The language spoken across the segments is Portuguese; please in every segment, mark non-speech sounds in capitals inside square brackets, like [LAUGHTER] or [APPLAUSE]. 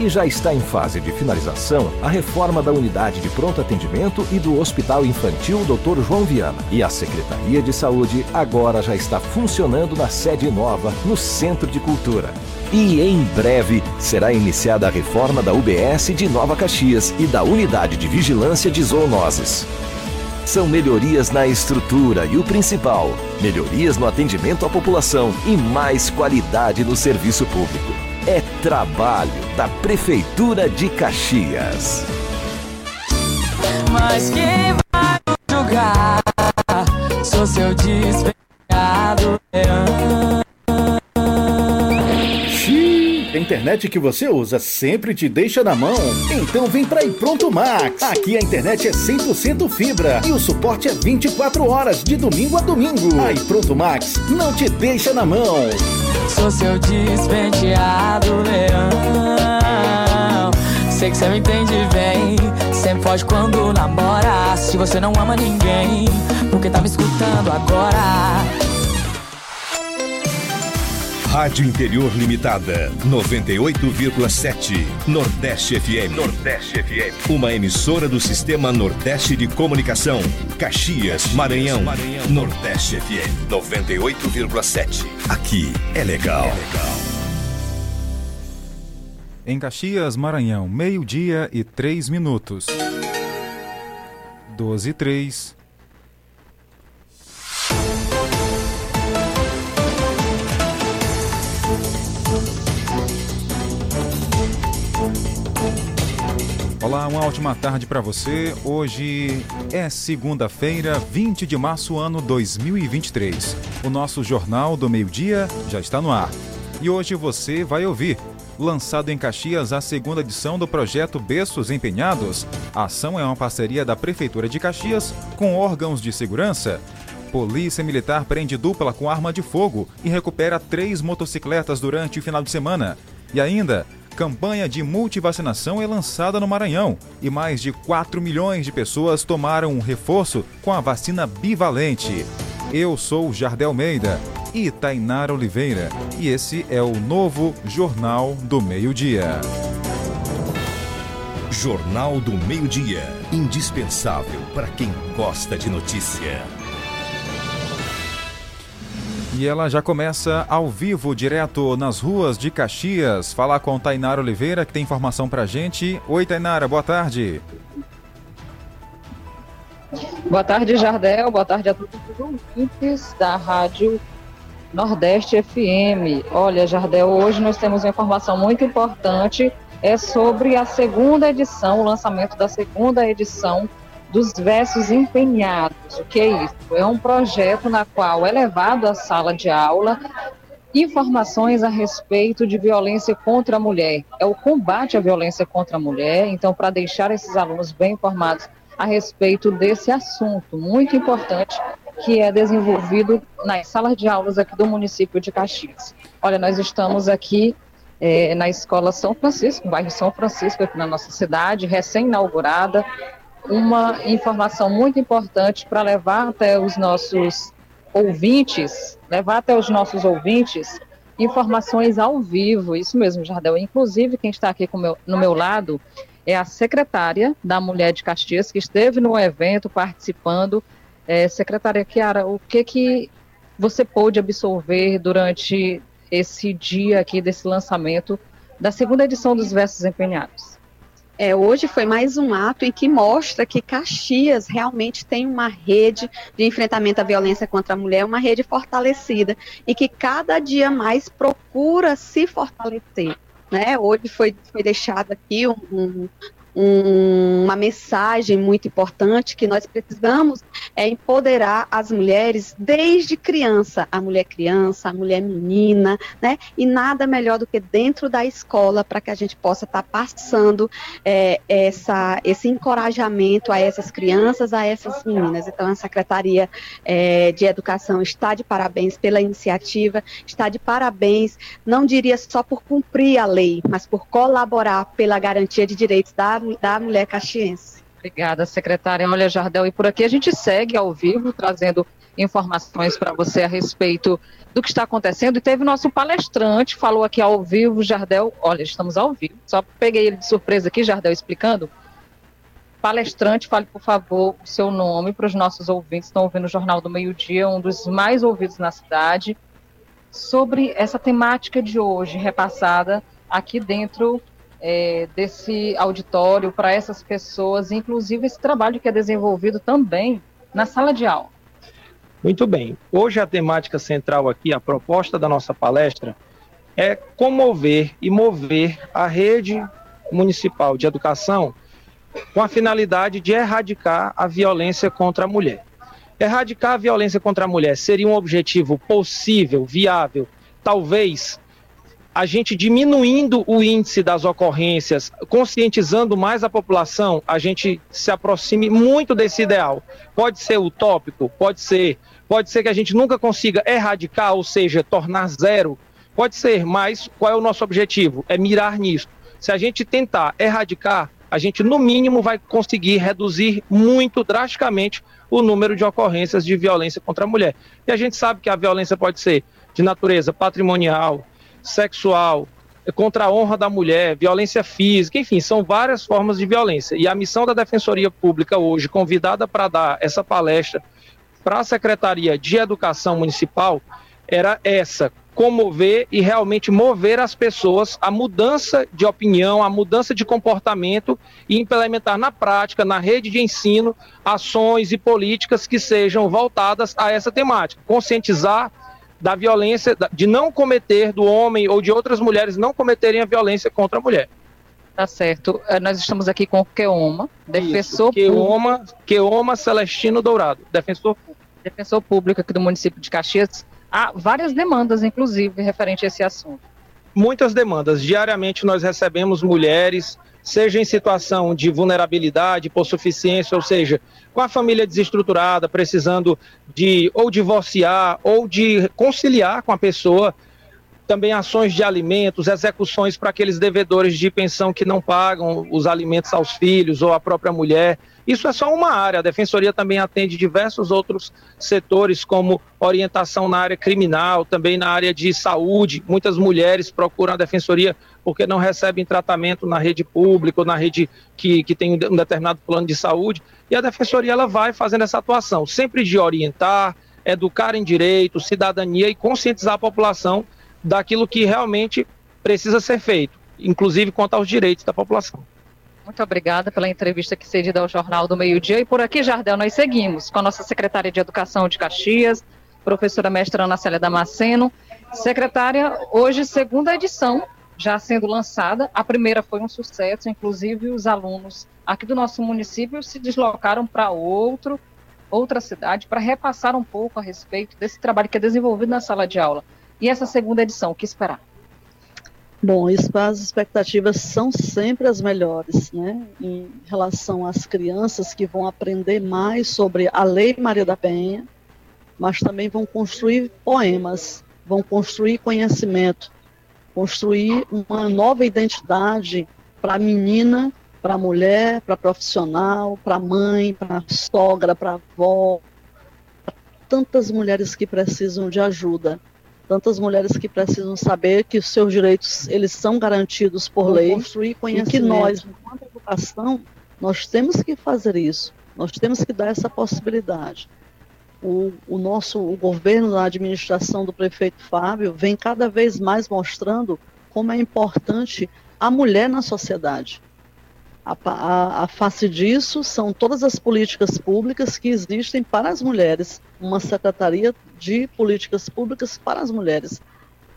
E já está em fase de finalização a reforma da unidade de pronto atendimento e do Hospital Infantil Dr. João Viana. E a Secretaria de Saúde agora já está funcionando na sede nova, no Centro de Cultura. E em breve será iniciada a reforma da UBS de Nova Caxias e da Unidade de Vigilância de Zoonoses. São melhorias na estrutura e o principal, melhorias no atendimento à população e mais qualidade no serviço público. É trabalho da Prefeitura de Caxias. Mas quem vai julgar? Sou seu despenhado internet que você usa sempre te deixa na mão? Então vem pra Pronto Max. Aqui a internet é 100% fibra e o suporte é 24 horas de domingo a domingo. Aí Pronto Max não te deixa na mão. Sou seu despenteado leão. Sei que você me entende bem. Sempre foge quando namora. Se você não ama ninguém, porque tá me escutando agora. Rádio Interior Limitada, 98,7. Nordeste FM. Nordeste FM. Uma emissora do Sistema Nordeste de Comunicação. Caxias, Maranhão. Nordeste FM, 98,7. Aqui é legal. É legal. Em Caxias, Maranhão, meio-dia e três minutos. 12 e 3. Olá, uma ótima tarde para você. Hoje é segunda-feira, 20 de março, ano 2023. O nosso Jornal do Meio-Dia já está no ar. E hoje você vai ouvir. Lançado em Caxias a segunda edição do projeto Berços Empenhados. A ação é uma parceria da Prefeitura de Caxias com órgãos de segurança. Polícia Militar prende dupla com arma de fogo e recupera três motocicletas durante o final de semana. E ainda, campanha de multivacinação é lançada no Maranhão e mais de 4 milhões de pessoas tomaram um reforço com a vacina bivalente. Eu sou Jardel Meida e Tainara Oliveira e esse é o novo Jornal do Meio-Dia. Jornal do Meio-Dia, indispensável para quem gosta de notícia. E ela já começa ao vivo, direto nas ruas de Caxias. Falar com Tainara Oliveira, que tem informação pra gente. Oi, Tainara, boa tarde. Boa tarde, Jardel. Boa tarde a todos os ouvintes da Rádio Nordeste FM. Olha, Jardel, hoje nós temos uma informação muito importante. É sobre a segunda edição, o lançamento da segunda edição dos versos empenhados. O que é isso? É um projeto na qual é levado à sala de aula informações a respeito de violência contra a mulher. É o combate à violência contra a mulher. Então, para deixar esses alunos bem informados a respeito desse assunto muito importante que é desenvolvido nas salas de aulas aqui do município de Caxias. Olha, nós estamos aqui é, na Escola São Francisco, bairro São Francisco, aqui na nossa cidade, recém-inaugurada, uma informação muito importante para levar até os nossos ouvintes, levar até os nossos ouvintes informações ao vivo, isso mesmo, Jardel. Inclusive, quem está aqui meu, no meu lado é a secretária da Mulher de Caxias, que esteve no evento participando. É, secretária Chiara, o que, que você pôde absorver durante esse dia aqui desse lançamento da segunda edição dos Versos Empenhados? É, hoje foi mais um ato em que mostra que Caxias realmente tem uma rede de enfrentamento à violência contra a mulher, uma rede fortalecida e que cada dia mais procura se fortalecer. Né? Hoje foi, foi deixado aqui um, um, um, uma mensagem muito importante que nós precisamos é empoderar as mulheres desde criança, a mulher criança, a mulher menina, né? E nada melhor do que dentro da escola para que a gente possa estar tá passando é, essa, esse encorajamento a essas crianças, a essas meninas. Então, a Secretaria é, de Educação está de parabéns pela iniciativa, está de parabéns, não diria só por cumprir a lei, mas por colaborar pela garantia de direitos da da mulher caxiense. Obrigada, secretária. Olha, Jardel, e por aqui a gente segue ao vivo trazendo informações para você a respeito do que está acontecendo. E teve nosso palestrante, falou aqui ao vivo, Jardel. Olha, estamos ao vivo. Só peguei ele de surpresa aqui, Jardel, explicando. Palestrante, fale, por favor, o seu nome para os nossos ouvintes estão ouvindo o Jornal do Meio Dia, um dos mais ouvidos na cidade, sobre essa temática de hoje, repassada aqui dentro é, desse auditório para essas pessoas, inclusive esse trabalho que é desenvolvido também na sala de aula. Muito bem. Hoje a temática central aqui, a proposta da nossa palestra, é comover e mover a rede municipal de educação com a finalidade de erradicar a violência contra a mulher. Erradicar a violência contra a mulher seria um objetivo possível, viável, talvez a gente diminuindo o índice das ocorrências, conscientizando mais a população, a gente se aproxime muito desse ideal. Pode ser utópico, pode ser, pode ser que a gente nunca consiga erradicar, ou seja, tornar zero. Pode ser, mas qual é o nosso objetivo? É mirar nisso. Se a gente tentar erradicar, a gente no mínimo vai conseguir reduzir muito drasticamente o número de ocorrências de violência contra a mulher. E a gente sabe que a violência pode ser de natureza patrimonial, sexual, contra a honra da mulher, violência física, enfim, são várias formas de violência. E a missão da Defensoria Pública hoje, convidada para dar essa palestra para a Secretaria de Educação Municipal, era essa: comover e realmente mover as pessoas à mudança de opinião, à mudança de comportamento e implementar na prática, na rede de ensino, ações e políticas que sejam voltadas a essa temática. Conscientizar da violência, de não cometer do homem ou de outras mulheres não cometerem a violência contra a mulher. Tá certo. Eh, nós estamos aqui com o Queoma, defensor Queoma, Queoma Celestino Dourado, defensor público. Defensor público aqui do município de Caxias. Há várias demandas, inclusive, referente a esse assunto. Muitas demandas. Diariamente nós recebemos mulheres seja em situação de vulnerabilidade, por suficiência, ou seja, com a família desestruturada, precisando de ou divorciar ou de conciliar com a pessoa, também ações de alimentos, execuções para aqueles devedores de pensão que não pagam os alimentos aos filhos ou à própria mulher. Isso é só uma área. A defensoria também atende diversos outros setores, como orientação na área criminal, também na área de saúde. Muitas mulheres procuram a defensoria porque não recebem tratamento na rede pública ou na rede que, que tem um determinado plano de saúde. E a defensoria ela vai fazendo essa atuação, sempre de orientar, educar em direito, cidadania e conscientizar a população daquilo que realmente precisa ser feito, inclusive quanto aos direitos da população. Muito obrigada pela entrevista que cedida ao Jornal do Meio Dia. E por aqui, Jardel, nós seguimos com a nossa secretária de Educação de Caxias, professora mestra Ana Célia Damasceno. Secretária, hoje, segunda edição já sendo lançada. A primeira foi um sucesso, inclusive os alunos aqui do nosso município se deslocaram para outro, outra cidade para repassar um pouco a respeito desse trabalho que é desenvolvido na sala de aula. E essa segunda edição, o que esperar? Bom, as expectativas são sempre as melhores, né? Em relação às crianças que vão aprender mais sobre a Lei Maria da Penha, mas também vão construir poemas, vão construir conhecimento, construir uma nova identidade para a menina, para a mulher, para a profissional, para a mãe, para a sogra, para a avó, tantas mulheres que precisam de ajuda tantas mulheres que precisam saber que os seus direitos eles são garantidos por lei construir e que nós, enquanto educação, nós temos que fazer isso. Nós temos que dar essa possibilidade. O, o nosso o governo, a administração do prefeito Fábio, vem cada vez mais mostrando como é importante a mulher na sociedade. A, a, a, face disso são todas as políticas públicas que existem para as mulheres, uma secretaria de políticas públicas para as mulheres.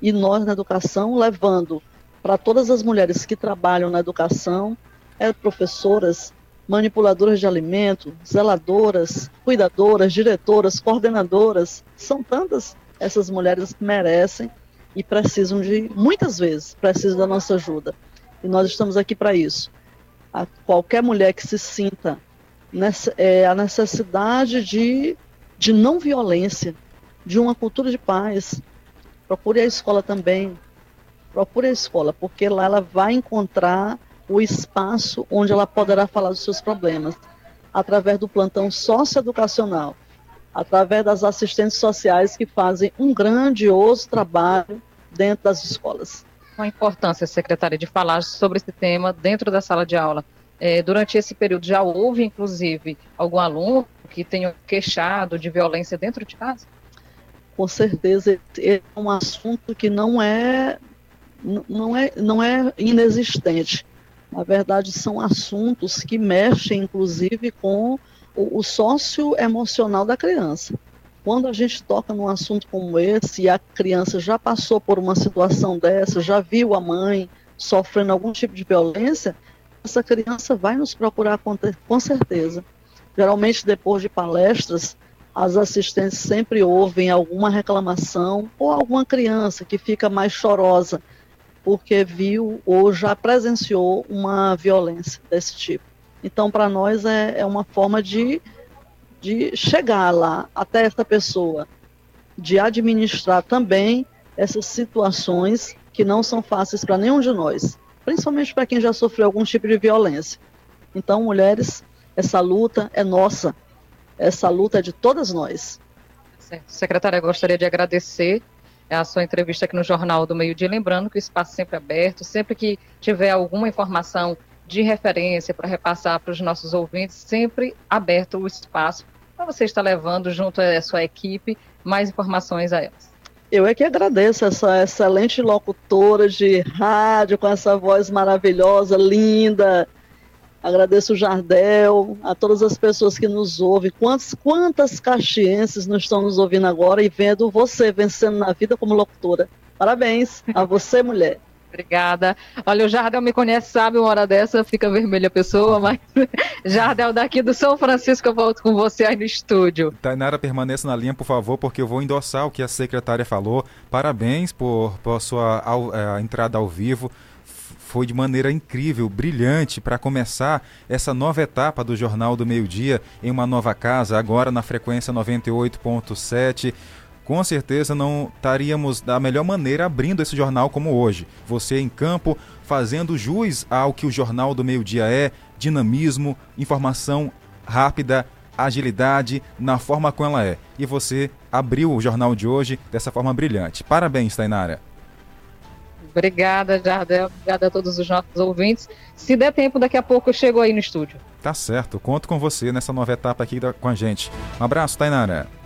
E nós, na educação, levando para todas as mulheres que trabalham na educação, é, professoras, manipuladoras de alimento, zeladoras, cuidadoras, diretoras, coordenadoras, são tantas essas mulheres que merecem e precisam de, muitas vezes, precisam da nossa ajuda. E nós estamos aqui para isso a qualquer mulher que se sinta nessa, é, a necessidade de, de não violência, de uma cultura de paz. Procure a escola também. Procure a escola, porque lá ela vai encontrar o espaço onde ela poderá falar dos seus problemas, através do plantão socioeducacional. através das assistentes sociais que fazem um grandioso trabalho dentro das escolas. A importância, secretária, de falar sobre esse tema dentro da sala de aula? É, durante esse período já houve, inclusive, algum aluno que tenha queixado de violência dentro de casa? Com certeza, é um assunto que não é, não é, não é inexistente. Na verdade, são assuntos que mexem, inclusive, com o, o socioemocional da criança. Quando a gente toca num assunto como esse e a criança já passou por uma situação dessa, já viu a mãe sofrendo algum tipo de violência, essa criança vai nos procurar com, com certeza. Geralmente, depois de palestras, as assistentes sempre ouvem alguma reclamação ou alguma criança que fica mais chorosa porque viu ou já presenciou uma violência desse tipo. Então, para nós é, é, uma forma de, de chegar lá até essa pessoa, de administrar também essas situações que não são fáceis para nenhum de nós, principalmente para quem já sofreu algum tipo de violência. Então, mulheres, essa luta é nossa, essa luta é de todas nós. Secretária, eu gostaria de agradecer a sua entrevista aqui no Jornal do Meio Dia, lembrando que o espaço é sempre aberto, sempre que tiver alguma informação de referência para repassar para os nossos ouvintes, sempre aberto o espaço para você estar levando junto à sua equipe mais informações a elas. Eu é que agradeço essa excelente locutora de rádio com essa voz maravilhosa, linda. Agradeço o Jardel, a todas as pessoas que nos ouvem. Quantas, quantas caxienses não estão nos ouvindo agora e vendo você vencendo na vida como locutora. Parabéns a você, mulher. Obrigada. Olha, o Jardel me conhece, sabe, uma hora dessa fica vermelha a pessoa, mas [LAUGHS] Jardel, daqui do São Francisco, eu volto com você aí no estúdio. Tainara, permaneça na linha, por favor, porque eu vou endossar o que a secretária falou. Parabéns por, por sua ao, é, entrada ao vivo. Foi de maneira incrível, brilhante, para começar essa nova etapa do Jornal do Meio Dia em uma nova casa, agora na frequência 98.7 com certeza não estaríamos da melhor maneira abrindo esse jornal como hoje. Você em campo, fazendo jus ao que o Jornal do Meio Dia é: dinamismo, informação rápida, agilidade na forma como ela é. E você abriu o jornal de hoje dessa forma brilhante. Parabéns, Tainara. Obrigada, Jardel. Obrigada a todos os nossos ouvintes. Se der tempo, daqui a pouco eu chego aí no estúdio. Tá certo. Conto com você nessa nova etapa aqui com a gente. Um abraço, Tainara.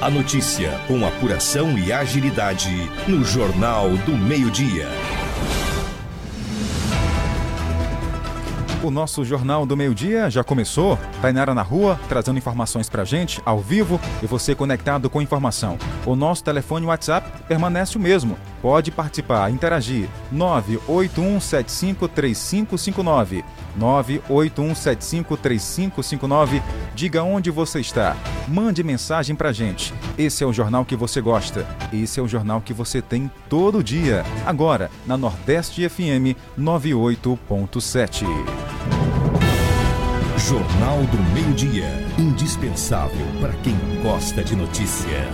A notícia com apuração e agilidade no Jornal do Meio-Dia. O nosso Jornal do Meio-Dia já começou. Tainara na rua, trazendo informações pra gente, ao vivo, e você conectado com informação. O nosso telefone WhatsApp permanece o mesmo. Pode participar, interagir. 981753559. 981753559. Diga onde você está. Mande mensagem pra gente. Esse é o jornal que você gosta. Esse é o jornal que você tem todo dia. Agora, na Nordeste FM 98.7. Jornal do Meio-Dia. Indispensável para quem gosta de notícia.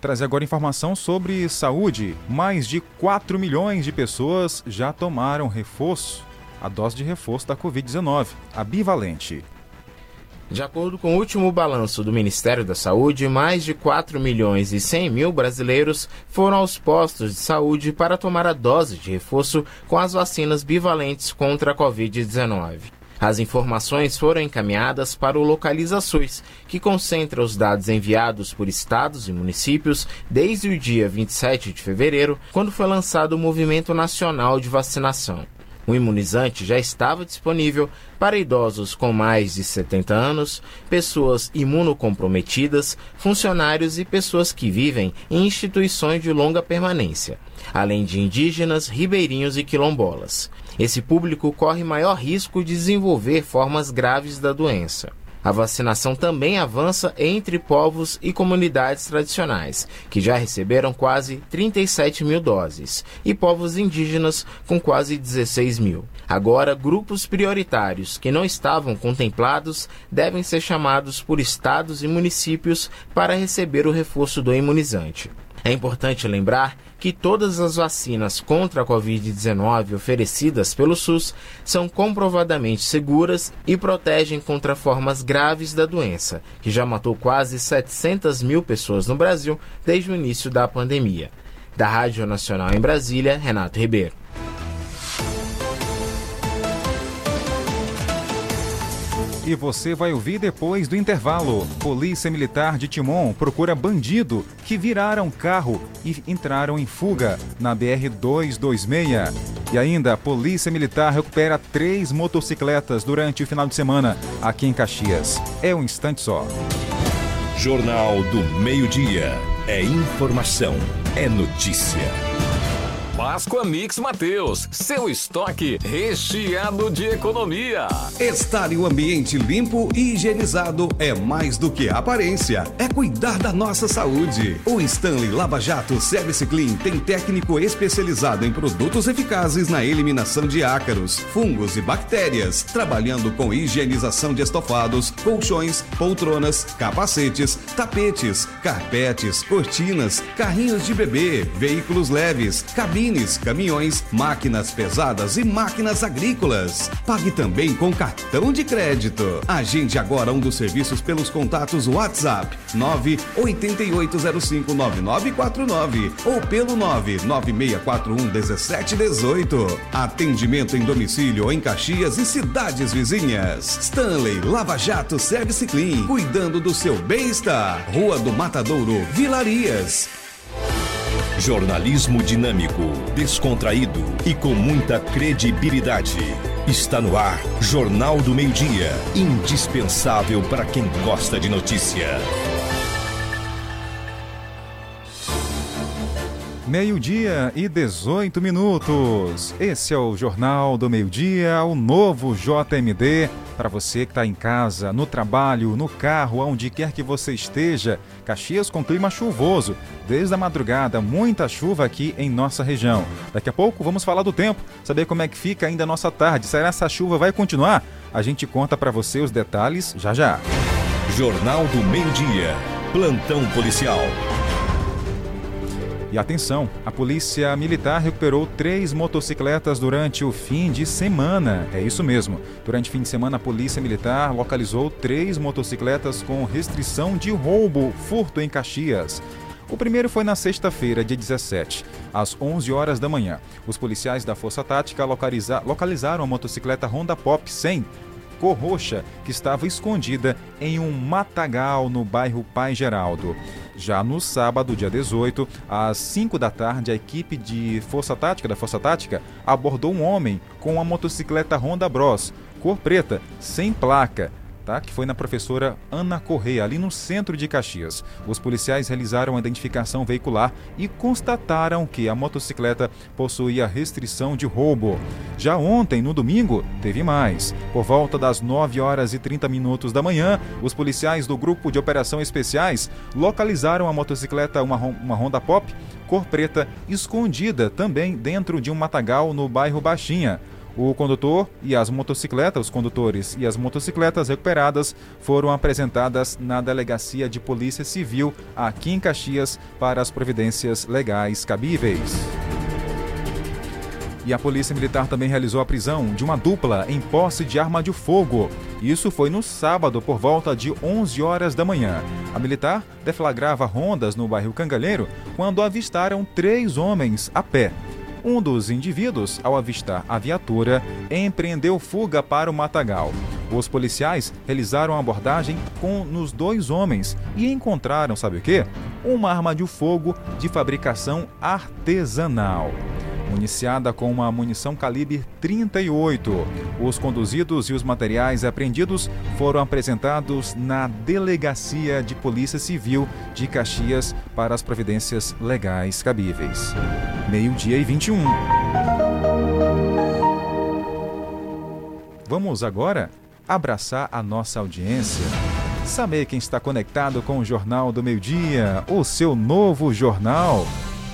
Trazer agora informação sobre saúde. Mais de 4 milhões de pessoas já tomaram reforço, a dose de reforço da Covid-19, a bivalente. De acordo com o último balanço do Ministério da Saúde, mais de 4 milhões e 100 mil brasileiros foram aos postos de saúde para tomar a dose de reforço com as vacinas bivalentes contra a Covid-19. As informações foram encaminhadas para o Localiza SUS, que concentra os dados enviados por estados e municípios desde o dia 27 de fevereiro, quando foi lançado o Movimento Nacional de Vacinação. O imunizante já estava disponível para idosos com mais de 70 anos, pessoas imunocomprometidas, funcionários e pessoas que vivem em instituições de longa permanência, além de indígenas, ribeirinhos e quilombolas. Esse público corre maior risco de desenvolver formas graves da doença. A vacinação também avança entre povos e comunidades tradicionais, que já receberam quase 37 mil doses, e povos indígenas, com quase 16 mil. Agora, grupos prioritários que não estavam contemplados devem ser chamados por estados e municípios para receber o reforço do imunizante. É importante lembrar que todas as vacinas contra a Covid-19 oferecidas pelo SUS são comprovadamente seguras e protegem contra formas graves da doença, que já matou quase 700 mil pessoas no Brasil desde o início da pandemia. Da Rádio Nacional em Brasília, Renato Ribeiro. E você vai ouvir depois do intervalo. Polícia Militar de Timon procura bandido que viraram carro e entraram em fuga na BR-226. E ainda, Polícia Militar recupera três motocicletas durante o final de semana aqui em Caxias. É um instante só. Jornal do Meio-Dia. É informação, é notícia. Páscoa Mix Mateus, seu estoque recheado de economia. Estar em um ambiente limpo e higienizado é mais do que aparência, é cuidar da nossa saúde. O Stanley Lava Jato Service Clean tem técnico especializado em produtos eficazes na eliminação de ácaros, fungos e bactérias, trabalhando com higienização de estofados, colchões, poltronas, capacetes, tapetes, carpetes, cortinas, carrinhos de bebê, veículos leves, cabines cabines, caminhões, máquinas pesadas e máquinas agrícolas. Pague também com cartão de crédito. Agende agora um dos serviços pelos contatos WhatsApp 988059949 ou pelo 996411718. Atendimento em domicílio em Caxias e cidades vizinhas. Stanley Lava Jato Service Clean, cuidando do seu bem-estar. Rua do Matadouro, Vilarias. Jornalismo dinâmico, descontraído e com muita credibilidade. Está no ar Jornal do Meio-Dia, indispensável para quem gosta de notícia. Meio-dia e 18 minutos. Esse é o Jornal do Meio-Dia, o novo JMD. Para você que está em casa, no trabalho, no carro, onde quer que você esteja, Caxias com clima chuvoso. Desde a madrugada, muita chuva aqui em nossa região. Daqui a pouco vamos falar do tempo, saber como é que fica ainda a nossa tarde. Será que essa chuva vai continuar? A gente conta para você os detalhes já já. Jornal do Meio-Dia. Plantão policial. E atenção, a polícia militar recuperou três motocicletas durante o fim de semana. É isso mesmo. Durante o fim de semana, a polícia militar localizou três motocicletas com restrição de roubo, furto em Caxias. O primeiro foi na sexta-feira, dia 17, às 11 horas da manhã. Os policiais da Força Tática localiza localizaram a motocicleta Honda Pop 100 cor roxa que estava escondida em um matagal no bairro Pai Geraldo. Já no sábado, dia 18, às 5 da tarde, a equipe de Força Tática da Força Tática abordou um homem com uma motocicleta Honda Bros, cor preta, sem placa, tá? que foi na professora Ana Correia, ali no centro de Caxias. Os policiais realizaram a identificação veicular e constataram que a motocicleta possuía restrição de roubo. Já ontem, no domingo, teve mais. Por volta das 9 horas e 30 minutos da manhã, os policiais do Grupo de Operação Especiais localizaram a motocicleta, uma, uma Honda Pop, cor preta, escondida também dentro de um matagal no bairro Baixinha. O condutor e as motocicletas, os condutores e as motocicletas recuperadas foram apresentadas na Delegacia de Polícia Civil aqui em Caxias para as providências legais cabíveis. E a Polícia Militar também realizou a prisão de uma dupla em posse de arma de fogo. Isso foi no sábado, por volta de 11 horas da manhã. A militar deflagrava rondas no bairro Cangalheiro quando avistaram três homens a pé. Um dos indivíduos, ao avistar a viatura, empreendeu fuga para o matagal. Os policiais realizaram a abordagem com nos dois homens e encontraram, sabe o que? Uma arma de fogo de fabricação artesanal municiada com uma munição calibre 38. Os conduzidos e os materiais apreendidos foram apresentados na Delegacia de Polícia Civil de Caxias para as providências legais cabíveis. Meio-dia e 21. Vamos agora abraçar a nossa audiência. Saber quem está conectado com o Jornal do Meio Dia, o seu novo jornal.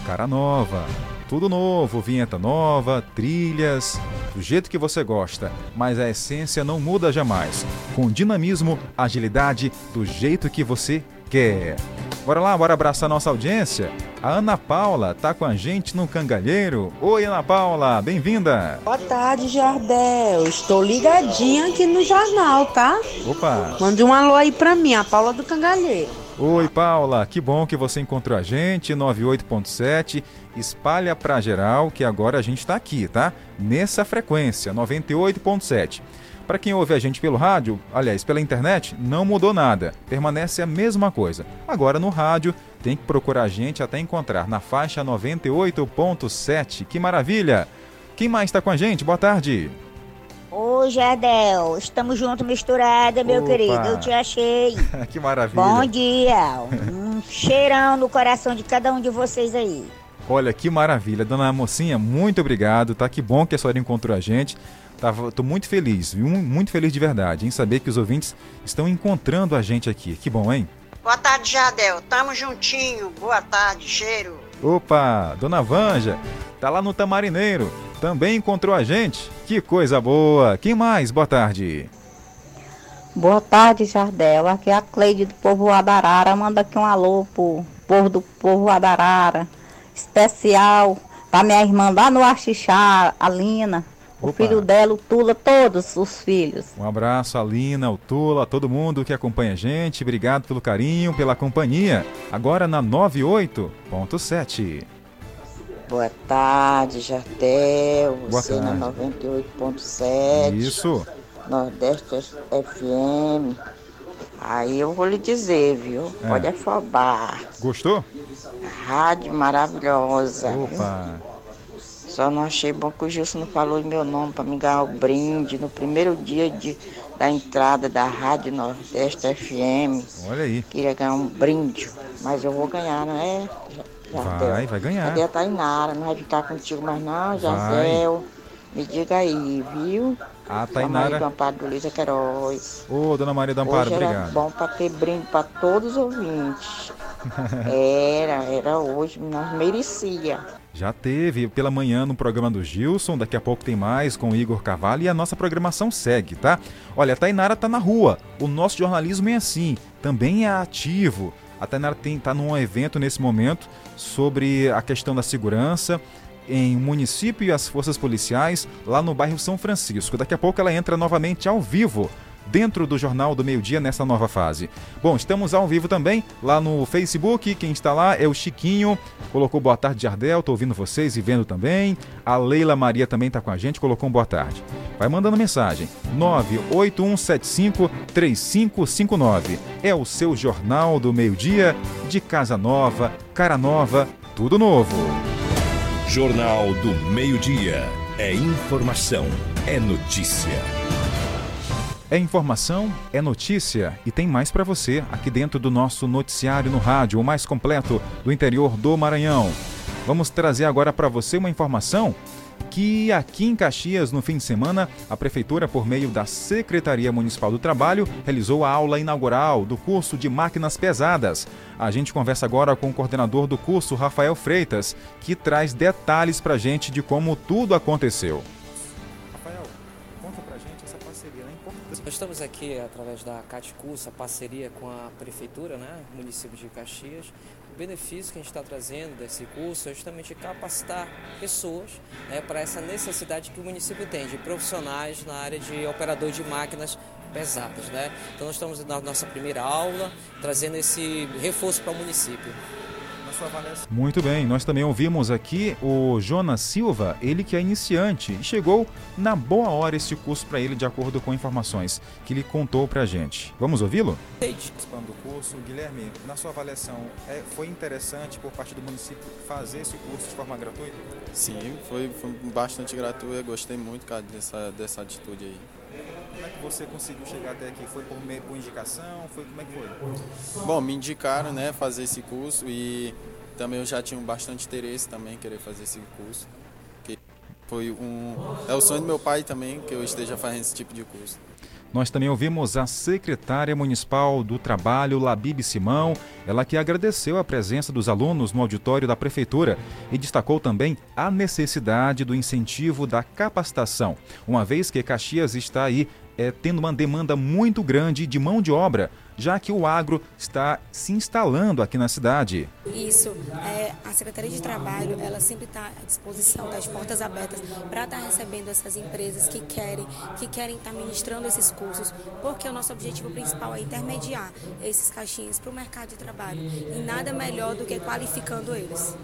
Cara nova tudo novo, vinheta nova, trilhas, do jeito que você gosta, mas a essência não muda jamais. Com dinamismo, agilidade, do jeito que você quer. Bora lá, bora abraçar nossa audiência. A Ana Paula tá com a gente no Cangalheiro. Oi, Ana Paula, bem-vinda. Boa tarde, Jardel. Estou ligadinha aqui no jornal, tá? Opa. Mande um alô aí pra mim, a Paula do Cangalheiro. Oi, Paula, que bom que você encontrou a gente, 98.7. Espalha pra geral que agora a gente tá aqui, tá? Nessa frequência, 98.7. Para quem ouve a gente pelo rádio, aliás, pela internet, não mudou nada, permanece a mesma coisa. Agora no rádio, tem que procurar a gente até encontrar na faixa 98.7. Que maravilha! Quem mais está com a gente? Boa tarde. Jardel. Estamos juntos misturada, meu Opa. querido. Eu te achei. [LAUGHS] que maravilha. Bom dia. Um cheirão no coração de cada um de vocês aí. Olha que maravilha, dona Mocinha, muito obrigado, tá? Que bom que a senhora encontrou a gente. Tava, tô muito feliz, viu? Muito feliz de verdade em saber que os ouvintes estão encontrando a gente aqui. Que bom, hein? Boa tarde, Jardel. Tamo juntinho. Boa tarde, cheiro. Opa, dona Vanja, tá lá no Tamarineiro. Também encontrou a gente. Que coisa boa. Quem mais? Boa tarde. Boa tarde, Jardel. Aqui é a Cleide do povo Adarara. Manda aqui um alô pro povo do povo Adarara. Especial pra minha irmã lá no Axixá, a Lina. O Opa. filho dela, o Tula, todos os filhos. Um abraço a Lina, o Tula, a todo mundo que acompanha a gente. Obrigado pelo carinho, pela companhia. Agora na 98.7. Boa tarde, Jardel. Boa Você na tarde. 98.7. Isso. Nordeste FM. Aí eu vou lhe dizer, viu? É. Pode afobar. Gostou? Rádio maravilhosa. Opa. Só não achei bom que o Gilson não falou meu nome para me ganhar o brinde no primeiro dia de, da entrada da Rádio Nordeste FM. Olha aí. Queria ganhar um brinde, mas eu vou ganhar, não é? Vai, vai ganhar. Cadê a Tainara? Não vai ficar contigo mais não, Jazel? Me diga aí, viu? A Sua mãe do Tainara. Amparo do Luiza Queiroz. Ô, dona Maria do Amparo, Hoje era obrigado. bom para ter brinde para todos os ouvintes. [LAUGHS] Era, era hoje, nós merecia. Já teve pela manhã no programa do Gilson, daqui a pouco tem mais com o Igor Carvalho e a nossa programação segue, tá? Olha, a Tainara tá na rua. O nosso jornalismo é assim, também é ativo. A Tainara tem, tá num evento nesse momento sobre a questão da segurança em um município e as forças policiais lá no bairro São Francisco. Daqui a pouco ela entra novamente ao vivo dentro do Jornal do Meio Dia nessa nova fase. Bom, estamos ao vivo também lá no Facebook. Quem está lá é o Chiquinho. Colocou boa tarde, Jardel. Tô ouvindo vocês e vendo também. A Leila Maria também está com a gente. Colocou um boa tarde. Vai mandando mensagem. 981753559. É o seu Jornal do Meio Dia de Casa Nova, Cara Nova, tudo novo. Jornal do Meio-Dia. É informação, é notícia. É informação, é notícia e tem mais para você aqui dentro do nosso noticiário no rádio, o mais completo do interior do Maranhão. Vamos trazer agora para você uma informação que aqui em Caxias, no fim de semana, a Prefeitura, por meio da Secretaria Municipal do Trabalho, realizou a aula inaugural do curso de máquinas pesadas. A gente conversa agora com o coordenador do curso, Rafael Freitas, que traz detalhes para a gente de como tudo aconteceu. Nós estamos aqui através da Caticursa, parceria com a Prefeitura, né, município de Caxias. O benefício que a gente está trazendo desse curso é justamente capacitar pessoas né, para essa necessidade que o município tem de profissionais na área de operador de máquinas pesadas. Né? Então nós estamos na nossa primeira aula, trazendo esse reforço para o município. Na sua avaliação. Muito bem, nós também ouvimos aqui o Jonas Silva, ele que é iniciante e chegou na boa hora esse curso para ele, de acordo com informações que ele contou para a gente. Vamos ouvi-lo? Participando do curso, Guilherme, na sua avaliação, é, foi interessante por parte do município fazer esse curso de forma gratuita? Sim, foi, foi bastante gratuito, eu gostei muito cara, dessa, dessa atitude aí. Como é que você conseguiu chegar até aqui? Foi por, por indicação? Foi, como é que foi? Bom, me indicaram, né, fazer esse curso e também eu já tinha bastante interesse também em querer fazer esse curso. Que foi um é o sonho do meu pai também que eu esteja fazendo esse tipo de curso. Nós também ouvimos a secretária municipal do Trabalho, Labib Simão, ela que agradeceu a presença dos alunos no auditório da prefeitura e destacou também a necessidade do incentivo da capacitação, uma vez que Caxias está aí é, tendo uma demanda muito grande de mão de obra já que o agro está se instalando aqui na cidade. Isso, é, a Secretaria de Trabalho, ela sempre está à disposição, das portas abertas para estar tá recebendo essas empresas que querem, que querem estar tá ministrando esses cursos, porque o nosso objetivo principal é intermediar esses caixinhos para o mercado de trabalho e nada melhor do que qualificando eles.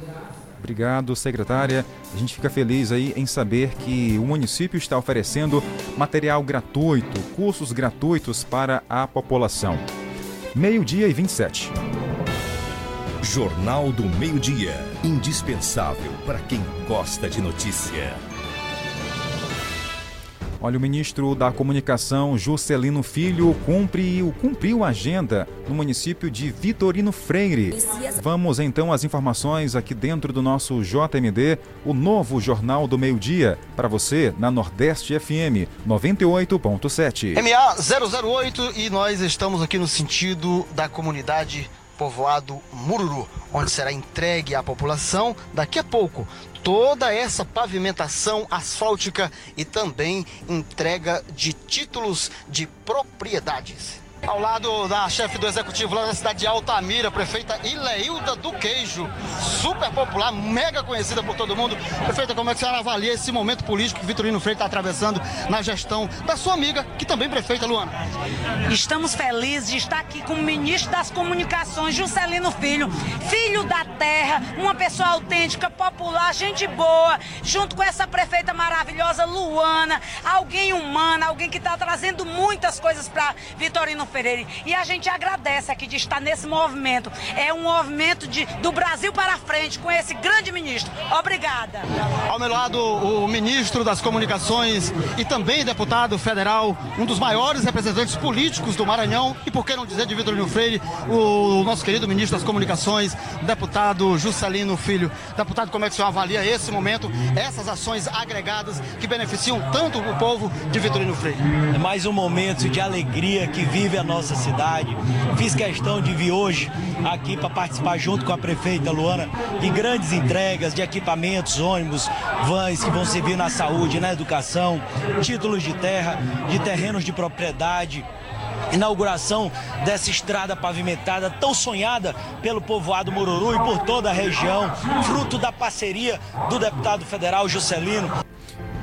Obrigado, secretária. A gente fica feliz aí em saber que o município está oferecendo material gratuito, cursos gratuitos para a população. Meio-dia e 27. Jornal do Meio-Dia. Indispensável para quem gosta de notícia. Olha, o ministro da Comunicação, Juscelino Filho, cumpriu, cumpriu a agenda no município de Vitorino Freire. Vamos então às informações aqui dentro do nosso JMD, o novo Jornal do Meio-Dia, para você na Nordeste FM 98.7. MA 008 e nós estamos aqui no sentido da comunidade povoado Mururu, onde será entregue à população daqui a pouco toda essa pavimentação asfáltica e também entrega de títulos de propriedades. Ao lado da chefe do executivo lá na cidade de Altamira, prefeita Ileilda do Queijo, super popular, mega conhecida por todo mundo. Prefeita, como é que a senhora avalia esse momento político que Vitorino Freire está atravessando na gestão da sua amiga, que também prefeita, Luana? Estamos felizes de estar aqui com o ministro das Comunicações, Juscelino Filho, filho da terra, uma pessoa autêntica, popular, gente boa, junto com essa prefeita maravilhosa, Luana, alguém humana, alguém que está trazendo muitas coisas para Vitorino Pereira. E a gente agradece aqui de estar nesse movimento. É um movimento de, do Brasil para frente com esse grande ministro. Obrigada. Ao meu lado, o ministro das Comunicações e também deputado federal, um dos maiores representantes políticos do Maranhão e por que não dizer de Vitorino Freire, o nosso querido ministro das Comunicações, deputado Juscelino Filho. Deputado, como é que o senhor avalia esse momento, essas ações agregadas que beneficiam tanto o povo de Vitorino Freire? É mais um momento de alegria que vive a nossa cidade. Fiz questão de vir hoje aqui para participar junto com a prefeita Luana de grandes entregas de equipamentos, ônibus, vans que vão servir na saúde, na educação, títulos de terra, de terrenos de propriedade inauguração dessa estrada pavimentada tão sonhada pelo povoado Moruru e por toda a região, fruto da parceria do deputado federal Juscelino.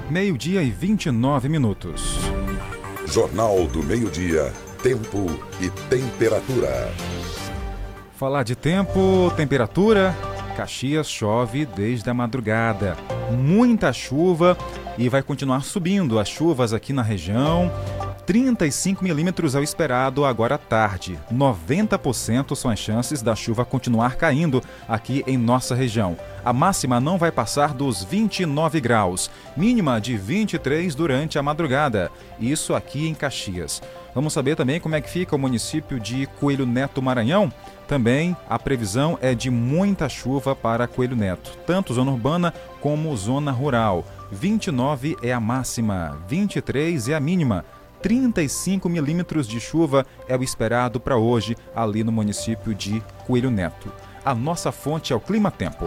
Meio-dia e 29 minutos. Jornal do Meio-Dia tempo e temperatura. Falar de tempo, temperatura. Caxias chove desde a madrugada. Muita chuva e vai continuar subindo as chuvas aqui na região. 35 milímetros é o esperado agora à tarde. 90% são as chances da chuva continuar caindo aqui em nossa região. A máxima não vai passar dos 29 graus, mínima de 23 durante a madrugada. Isso aqui em Caxias. Vamos saber também como é que fica o município de Coelho Neto, Maranhão. Também a previsão é de muita chuva para Coelho Neto, tanto zona urbana como zona rural. 29 é a máxima, 23 é a mínima. 35 milímetros de chuva é o esperado para hoje ali no município de Coelho Neto. A nossa fonte é o Clima Tempo.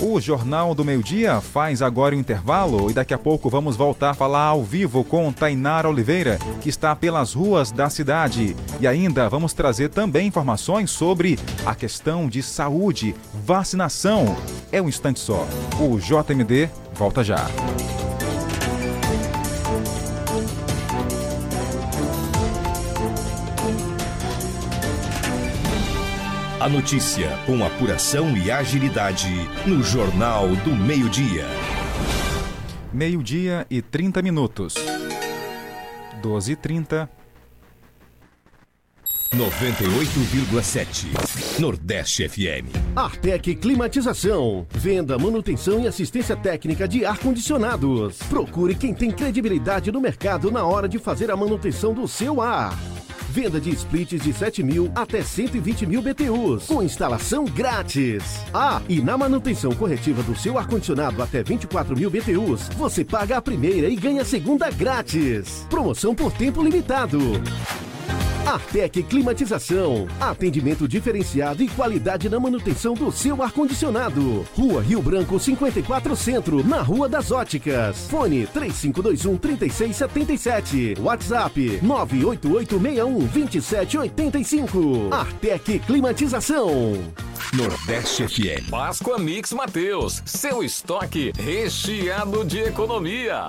O Jornal do Meio Dia faz agora o um intervalo e daqui a pouco vamos voltar a falar ao vivo com Tainara Oliveira, que está pelas ruas da cidade. E ainda vamos trazer também informações sobre a questão de saúde, vacinação. É um instante só. O JMD volta já. A notícia com apuração e agilidade no Jornal do Meio-Dia. Meio-dia e 30 minutos. 12 e 30. 98,7 Nordeste FM. Artec Climatização. Venda, manutenção e assistência técnica de ar-condicionados. Procure quem tem credibilidade no mercado na hora de fazer a manutenção do seu ar. Venda de splits de 7 mil até 120 mil BTUs, com instalação grátis. Ah, e na manutenção corretiva do seu ar-condicionado até 24 mil BTUs, você paga a primeira e ganha a segunda grátis. Promoção por tempo limitado. Artec Climatização. Atendimento diferenciado e qualidade na manutenção do seu ar-condicionado. Rua Rio Branco 54 Centro, na Rua das Óticas. Fone 3521 3677. WhatsApp 98861 2785. Artec Climatização. Nordeste FM. Páscoa Mix Mateus, seu estoque recheado de economia.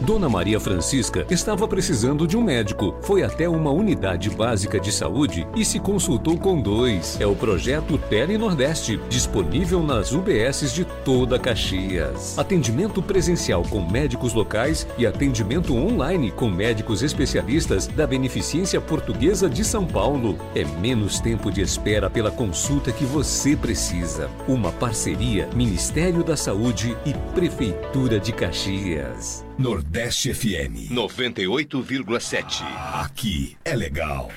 Dona Maria Francisca estava precisando de um médico. Foi até uma unidade básica de saúde e se consultou com dois. É o projeto Tele Nordeste, disponível nas UBSs de toda Caxias. Atendimento presencial com médicos locais e atendimento online com médicos especialistas da Beneficência Portuguesa de São Paulo. É menos tempo de espera pela consulta que você precisa. Uma parceria Ministério da Saúde e Prefeitura de Caxias. Nordeste FM 98,7. Aqui é legal.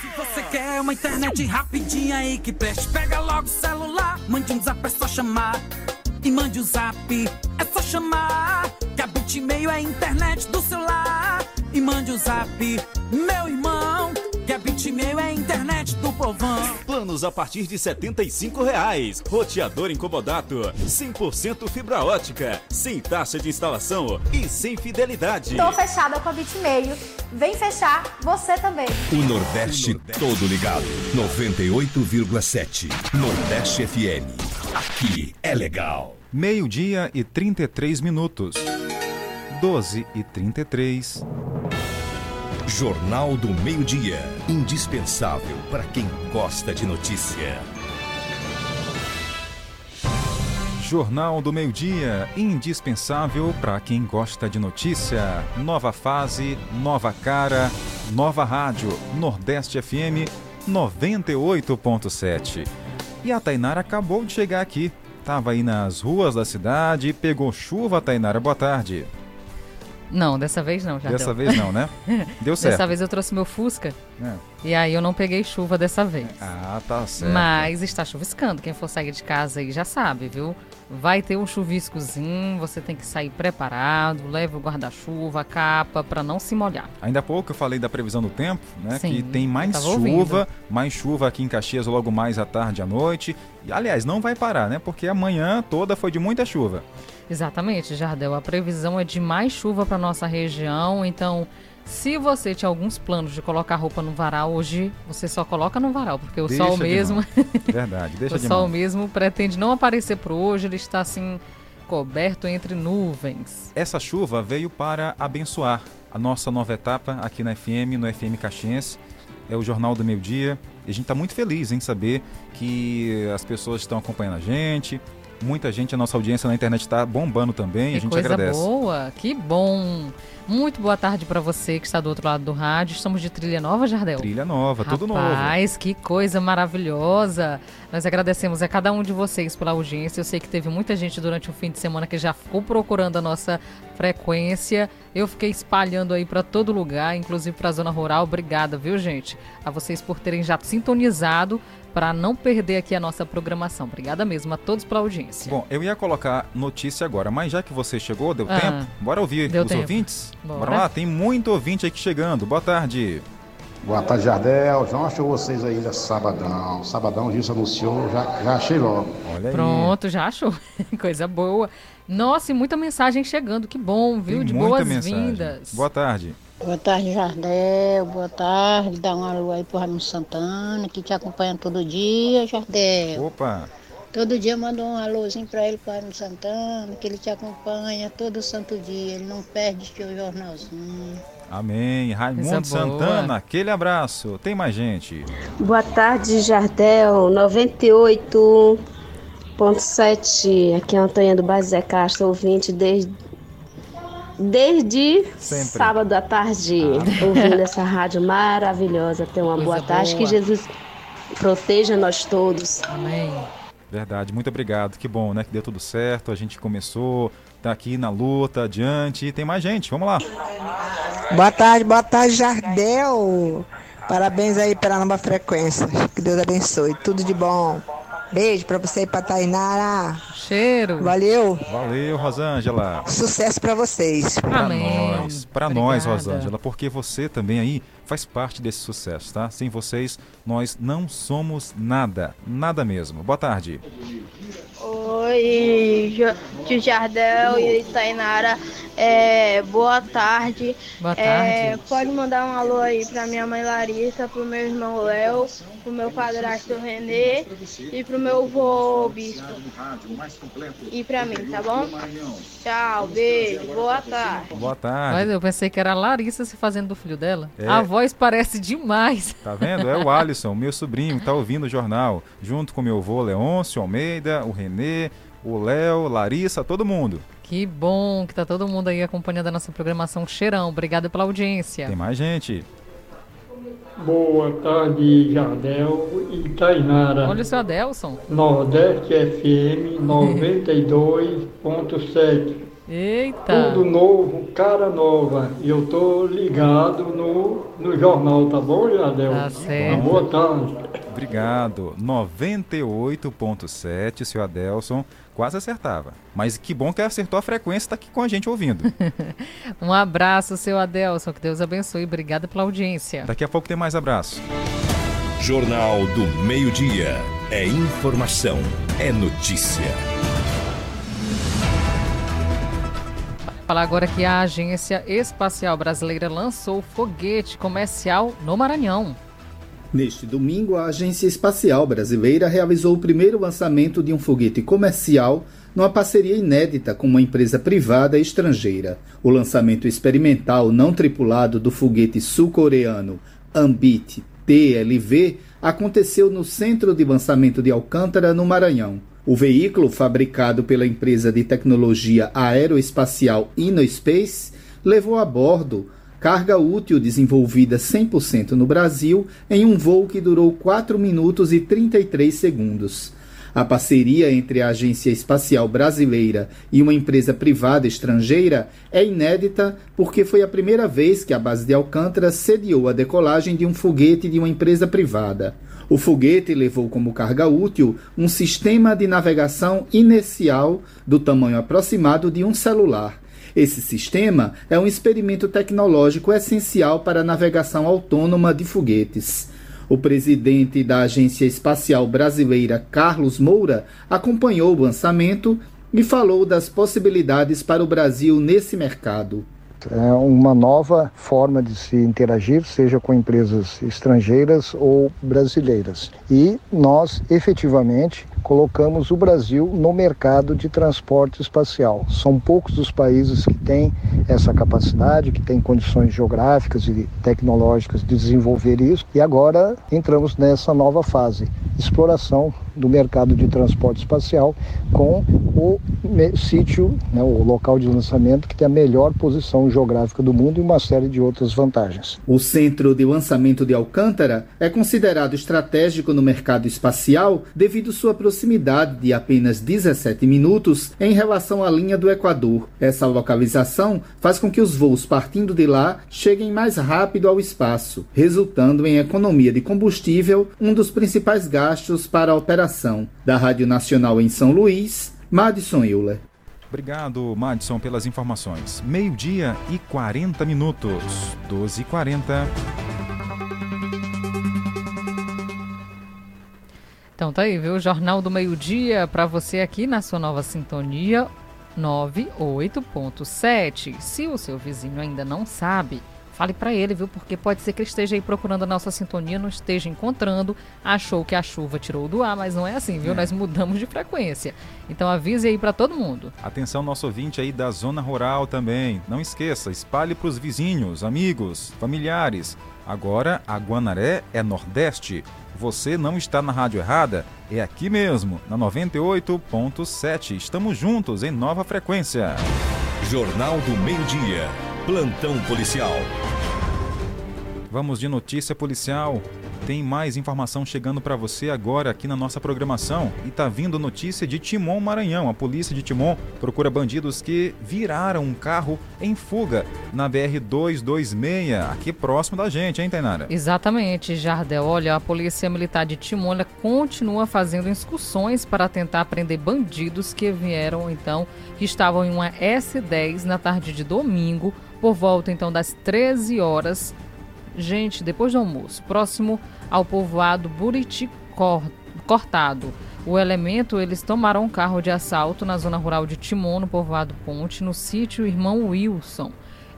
Se você quer uma internet rapidinha aí que preste, pega logo o celular, mande um zap, é só chamar. E mande o um zap, é só chamar. Que a Bitmail é a internet do celular. E mande o um zap, meu irmão. Que Bitmail é a internet do povão. Planos a partir de 75 reais. Roteador incomodato. 100% fibra ótica. Sem taxa de instalação e sem fidelidade. Tô fechada com a Bitmail. Vem fechar você também. O Nordeste, todo ligado. 98,7. Nordeste FM. Aqui é legal. Meio-dia e 33 minutos. 12 e 33. Jornal do Meio-Dia. Indispensável para quem gosta de notícia. Jornal do Meio-Dia, indispensável para quem gosta de notícia. Nova fase, nova cara, nova rádio, Nordeste FM 98.7. E a Tainara acabou de chegar aqui. Tava aí nas ruas da cidade, pegou chuva, Tainara. Boa tarde. Não, dessa vez não, já Dessa deu. vez não, né? [LAUGHS] Deu certo. Dessa vez eu trouxe meu Fusca. É. E aí eu não peguei chuva dessa vez. Ah, tá certo. Mas está chuviscando. Quem for sair de casa aí já sabe, viu? Vai ter um chuviscozinho, você tem que sair preparado, leva o guarda-chuva, a capa, para não se molhar. Ainda há pouco eu falei da previsão do tempo, né? Sim, que tem mais chuva, ouvindo. mais chuva aqui em Caxias logo mais à tarde e à noite. E, aliás, não vai parar, né? Porque amanhã toda foi de muita chuva. Exatamente, Jardel. A previsão é de mais chuva para nossa região, então se você tinha alguns planos de colocar roupa no varal hoje, você só coloca no varal, porque o Deixa sol mesmo. [LAUGHS] Verdade, [LAUGHS] deixa o sol mão. mesmo pretende não aparecer por hoje, ele está assim coberto entre nuvens. Essa chuva veio para abençoar a nossa nova etapa aqui na FM, no FM Caxiense. É o Jornal do Meio Dia. E a gente está muito feliz em saber que as pessoas estão acompanhando a gente. Muita gente, a nossa audiência na internet está bombando também. Que a gente coisa agradece. boa, que bom. Muito boa tarde para você que está do outro lado do rádio. Estamos de trilha nova, Jardel. Trilha nova, tudo novo. Rapaz, que coisa maravilhosa. Nós agradecemos a cada um de vocês pela audiência. Eu sei que teve muita gente durante o fim de semana que já ficou procurando a nossa frequência. Eu fiquei espalhando aí para todo lugar, inclusive para a zona rural. Obrigada, viu, gente? A vocês por terem já sintonizado para não perder aqui a nossa programação. Obrigada mesmo a todos pela audiência. Bom, eu ia colocar notícia agora, mas já que você chegou, deu Ah, tempo? Bora ouvir deu os tempo. ouvintes? Bora. lá, tem muito ouvinte aqui chegando. Boa tarde. Boa tarde, Jardel. Já achou vocês aí já sabadão. Sabadão, o Gilson anunciou, já, já achei logo. Olha Pronto, já achou. [LAUGHS] Coisa boa. Nossa, e muita mensagem chegando. Que bom, viu? Tem de boas-vindas. Boa tarde. Boa tarde, Jardel. Boa tarde. Dá um alô aí pro Raimundo Santana, que te acompanha todo dia, Jardel. Opa. Todo dia manda um alôzinho pra ele, pro Raimundo Santana, que ele te acompanha todo santo dia. Ele não perde seu jornalzinho. Amém. Raimundo Coisa boa. Santana, aquele abraço. Tem mais gente. Boa tarde, Jardel, 98.7. Aqui é a Antônia do Bairro Zé Castro, ouvinte desde, desde Sempre. sábado à tarde, ouvindo essa rádio maravilhosa. Tenha uma Coisa boa tarde, boa. que Jesus proteja nós todos. Amém. Verdade, muito obrigado. Que bom, né? Que deu tudo certo. A gente começou, tá aqui na luta, adiante. Tem mais gente, vamos lá. Boa tarde, boa tarde, Jardel. Parabéns aí pela nova frequência. Que Deus abençoe. Tudo de bom. Beijo pra você e pra Tainara. Cheiro. Valeu. Valeu, Rosângela. Sucesso pra vocês. Pra nós, pra nós, Rosângela, porque você também aí faz parte desse sucesso, tá? Sem vocês, nós não somos nada, nada mesmo. Boa tarde. Oi, tio Jardel e Tainara. É, boa tarde. Boa É, tarde. pode mandar um alô aí pra minha mãe Larissa, pro meu irmão Léo, pro meu padrasto Renê e pro meu vô Bispo. E pra mim, tá bom? Tchau, beijo, boa tarde. Boa tarde. Mas eu pensei que era a Larissa se fazendo do filho dela. É. A voz parece demais. Tá vendo? É o Alisson, meu sobrinho, que tá ouvindo o jornal, junto com meu avô Leôncio Almeida, o Renê, o Léo, Larissa, todo mundo. Que bom que tá todo mundo aí acompanhando a nossa programação Cheirão. Obrigada pela audiência. Tem mais gente. Boa tarde, Jardel e Tainara. Olha o seu Adelson. Nordeste FM 92.7. Eita. Tudo novo, cara nova. E eu tô ligado no, no jornal, tá bom, Jardel? Tá certo. Boa tarde. Obrigado. 98.7, seu Adelson. Quase acertava. Mas que bom que acertou a frequência, tá aqui com a gente ouvindo. [LAUGHS] Um abraço, seu Adelson. Que Deus abençoe. Obrigada pela audiência. Daqui a pouco tem mais abraço. Jornal do Meio-Dia. É informação, é notícia. Falar agora que a Agência Espacial Brasileira lançou foguete comercial no Maranhão. Neste domingo, a Agência Espacial Brasileira realizou o primeiro lançamento de um foguete comercial numa parceria inédita com uma empresa privada estrangeira. O lançamento experimental não tripulado do foguete sul-coreano Ambit TLV aconteceu no Centro de Lançamento de Alcântara, no Maranhão. O veículo, fabricado pela empresa de tecnologia aeroespacial InnoSpace, levou a bordo carga útil desenvolvida 100% no Brasil em um voo que durou 4 minutos e 33 segundos. A parceria entre a Agência Espacial Brasileira e uma empresa privada estrangeira é inédita porque foi a primeira vez que a base de Alcântara sediou a decolagem de um foguete de uma empresa privada. O foguete levou como carga útil um sistema de navegação inercial do tamanho aproximado de um celular. Esse sistema é um experimento tecnológico essencial para a navegação autônoma de foguetes. O presidente da Agência Espacial Brasileira, Carlos Moura, acompanhou o lançamento e falou das possibilidades para o Brasil nesse mercado. É uma nova forma de se interagir, seja com empresas estrangeiras ou brasileiras. E nós, efetivamente, colocamos o Brasil no mercado de transporte espacial. São poucos os países que têm essa capacidade, que têm condições geográficas e tecnológicas de desenvolver isso. E agora entramos nessa nova fase, exploração do mercado de transporte espacial com o sítio, né, o local de lançamento que tem a melhor posição geográfica do mundo e uma série de outras vantagens. O centro de lançamento de Alcântara é considerado estratégico no mercado espacial devido sua proximidade de apenas 17 minutos em relação à linha do Equador. Essa localização faz com que os voos partindo de lá cheguem mais rápido ao espaço, resultando em economia de combustível, um dos principais gastos para a operação. Da Rádio Nacional em São Luís, Madison Euler. Obrigado, Madison, pelas informações. Meio-dia e 40 minutos. 12 e 40. Então tá aí, viu? Jornal do Meio-Dia para você aqui na sua nova sintonia 98.7. Se o seu vizinho ainda não sabe, fale para ele, viu? Porque pode ser que ele esteja aí procurando a nossa sintonia, não esteja encontrando, achou que a chuva tirou do ar, mas não é assim, viu? É. Nós mudamos de frequência. Então avise aí para todo mundo. Atenção, nosso ouvinte aí da zona rural também. Não esqueça, espalhe para os vizinhos, amigos, familiares. Agora a Guanaré é Nordeste. Você não está na rádio errada, é aqui mesmo, na 98.7. Estamos juntos em nova frequência. Jornal do Meio-Dia. Plantão policial. Vamos de notícia policial. Tem mais informação chegando para você agora aqui na nossa programação. E tá vindo notícia de Timon, Maranhão. A polícia de Timon procura bandidos que viraram um carro em fuga na BR 226, aqui próximo da gente, hein, Tainara? Exatamente, Jardel. Olha, a Polícia Militar de Timolha continua fazendo excursões para tentar prender bandidos que vieram, então, que estavam em uma S10 na tarde de domingo, por volta, então, das 13 horas Gente, depois do almoço, próximo ao povoado Buriti Cortado. O elemento, eles tomaram um carro de assalto na zona rural de Timon, no povoado Ponte, no sítio Irmão Wilson.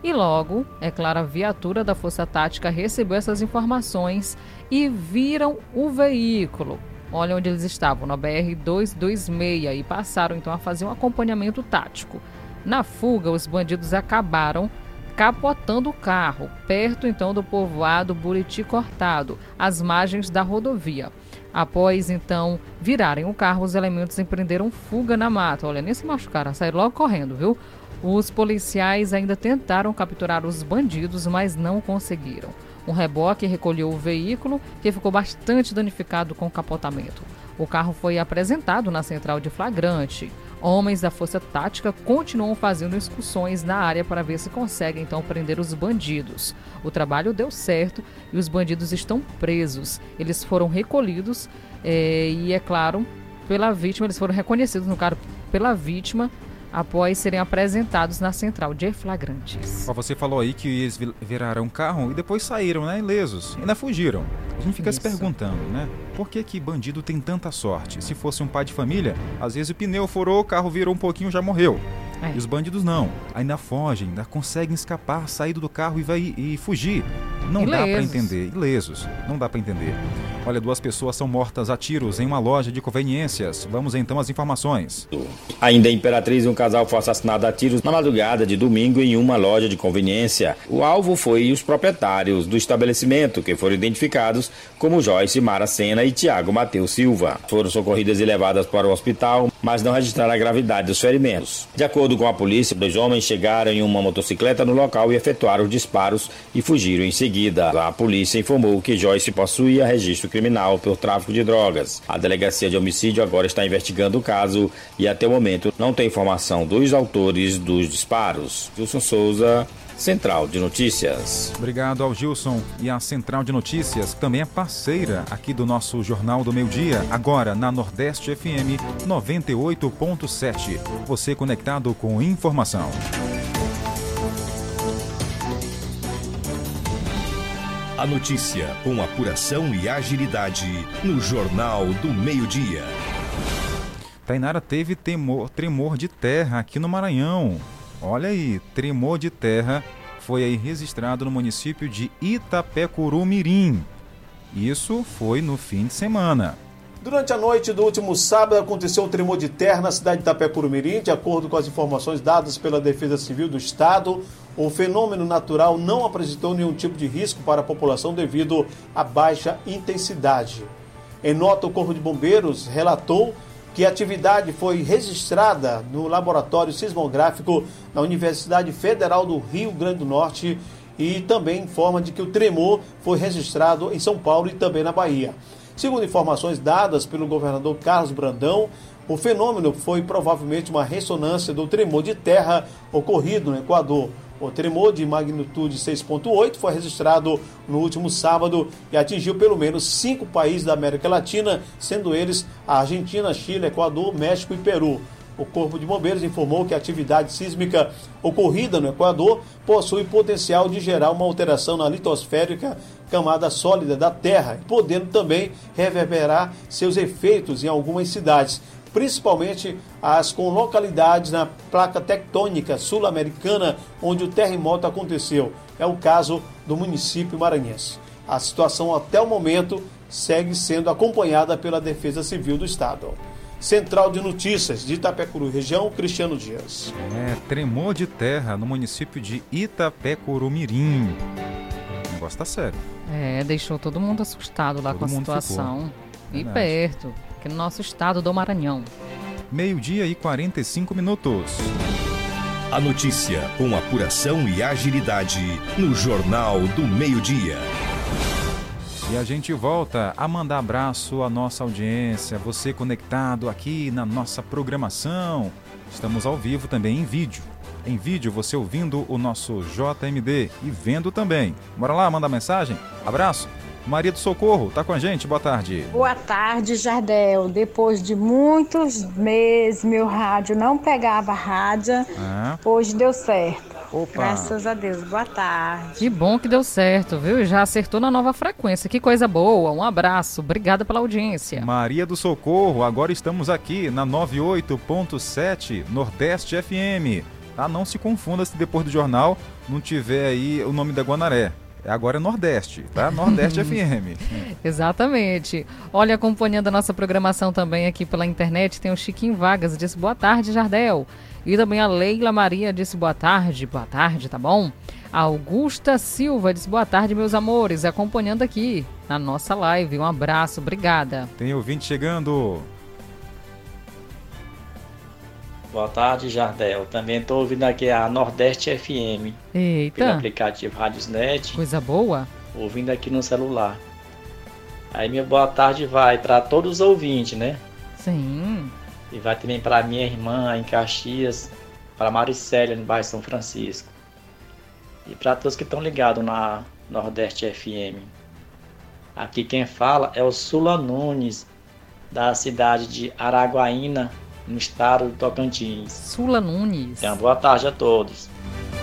E logo, é claro, a viatura da Força Tática recebeu essas informações e viram o veículo. Olha onde eles estavam, na BR-226, e passaram então a fazer um acompanhamento tático. Na fuga, os bandidos acabaram capotando o carro, perto então do povoado Buriti Cortado, às margens da rodovia. Após então virarem o carro, os elementos empreenderam fuga na mata. Olha, nem se machucaram, saíram logo correndo, viu? Os policiais ainda tentaram capturar os bandidos, mas não conseguiram. Um reboque recolheu o veículo, que ficou bastante danificado com o capotamento. O carro foi apresentado na central de flagrante. Homens da Força Tática continuam fazendo excursões na área para ver se conseguem então prender os bandidos. O trabalho deu certo e os bandidos estão presos. Eles foram recolhidos é, e, é claro, pela vítima, eles foram reconhecidos no caso pela vítima após serem apresentados na central de flagrantes. Você falou aí que eles viraram um carro e depois saíram, né, ilesos, ainda fugiram. A gente fica Isso. se perguntando, né, por que que bandido tem tanta sorte? Se fosse um pai de família, às vezes o pneu furou, o carro virou um pouquinho, já morreu. É. E os bandidos não, ainda fogem, ainda conseguem escapar, sair do carro e, vai, e fugir. Não Ilesos. dá para entender. Ilesos. Não dá para entender. Olha, duas pessoas são mortas a tiros em uma loja de conveniências. Vamos então às informações. Ainda em Imperatriz, um casal foi assassinado a tiros na madrugada de domingo em uma loja de conveniência. O alvo foi os proprietários do estabelecimento, que foram identificados como Joyce Maracena e Tiago Mateus Silva. Foram socorridas e levadas para o hospital, mas não registraram a gravidade dos ferimentos. De acordo com a polícia, dois homens chegaram em uma motocicleta no local e efetuaram os disparos e fugiram em seguida seguida, a polícia informou que Joyce possuía registro criminal por tráfico de drogas. A delegacia de homicídio agora está investigando o caso e até o momento não tem informação dos autores dos disparos. Wilson Souza, Central de Notícias. Obrigado ao Gilson e à Central de Notícias, que também é parceira aqui do nosso Jornal do Meio Dia, agora na Nordeste FM 98.7. Você conectado com informação. A notícia com apuração e agilidade no Jornal do Meio-Dia. Tainara teve temor, tremor de terra aqui no Maranhão. Olha aí, tremor de terra foi aí registrado no município de Itapecuru-Mirim. Isso foi no fim de semana. Durante a noite do último sábado aconteceu um tremor de terra na cidade de Itapecuru-Mirim, de acordo com as informações dadas pela Defesa Civil do Estado. O fenômeno natural não apresentou nenhum tipo de risco para a população devido à baixa intensidade. Em nota, o Corpo de Bombeiros relatou que a atividade foi registrada no Laboratório Sismográfico da Universidade Federal do Rio Grande do Norte e também informa de que o tremor foi registrado em São Paulo e também na Bahia. Segundo informações dadas pelo governador Carlos Brandão, o fenômeno foi provavelmente uma ressonância do tremor de terra ocorrido no Equador. O tremor de magnitude 6.8 foi registrado no último sábado e atingiu pelo menos cinco países da América Latina, sendo eles a Argentina, Chile, Equador, México e Peru. O Corpo de Bombeiros informou que a atividade sísmica ocorrida no Equador possui potencial de gerar uma alteração na litosférica camada sólida da Terra, podendo também reverberar seus efeitos em algumas cidades, principalmente as com localidades na placa tectônica sul-americana onde o terremoto aconteceu. É o caso do município maranhense. A situação até o momento segue sendo acompanhada pela Defesa Civil do Estado. Central de Notícias de Itapecuru, região Cristiano Dias. É, tremor de terra no município de Itapecuru-Mirim. O negócio tá sério. É, deixou todo mundo assustado lá todo com a situação. Ficou. E perto aqui no nosso estado do Maranhão. Meio-dia e 45 minutos. A notícia com apuração e agilidade no Jornal do Meio-Dia. E a gente volta a mandar abraço à nossa audiência, você conectado aqui na nossa programação. Estamos ao vivo também em vídeo. Em vídeo, você ouvindo o nosso JMD e vendo também. Bora lá, manda mensagem. Abraço. Maria do Socorro, tá com a gente? Boa tarde. Boa tarde, Jardel. Depois de muitos meses, meu rádio não pegava rádio. Ah. Hoje deu certo. Opa. Graças a Deus. Boa tarde. Que bom que deu certo, viu? Já acertou na nova frequência. Que coisa boa. Um abraço. Obrigada pela audiência. Maria do Socorro, agora estamos aqui na 98.7 Nordeste FM. Tá? Não se confunda se depois do jornal não tiver aí o nome da Guanaré. Agora é Nordeste, tá? Nordeste [LAUGHS] FM. Exatamente. Olha, acompanhando a nossa programação também aqui pela internet, tem o Chiquinho Vargas, disse boa tarde, Jardel. E também a Leila Maria disse boa tarde, boa tarde, tá bom? A Augusta Silva disse boa tarde, meus amores, acompanhando aqui na nossa live. Um abraço, obrigada. Tem ouvinte chegando. Boa tarde, Jardel. Também estou ouvindo aqui a Nordeste FM. Eita. Pelo aplicativo Radiosnet. Coisa boa. Ouvindo aqui no celular. Aí minha boa tarde vai para todos os ouvintes, né? Sim. E vai também para minha irmã em Caxias, para Maricélia, no bairro São Francisco. E para todos que estão ligados na Nordeste FM. Aqui quem fala é o Sula Nunes, da cidade de Araguaína, no estado do Tocantins. Sula Nunes. Então, boa tarde a todos.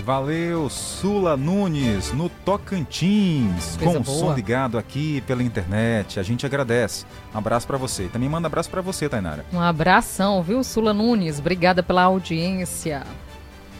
Valeu, Sula Nunes, no Tocantins, Coisa com o som ligado aqui pela internet. A gente agradece. Um abraço para você. Também manda abraço para você, Tainara. Um abração, viu, Sula Nunes? Obrigada pela audiência.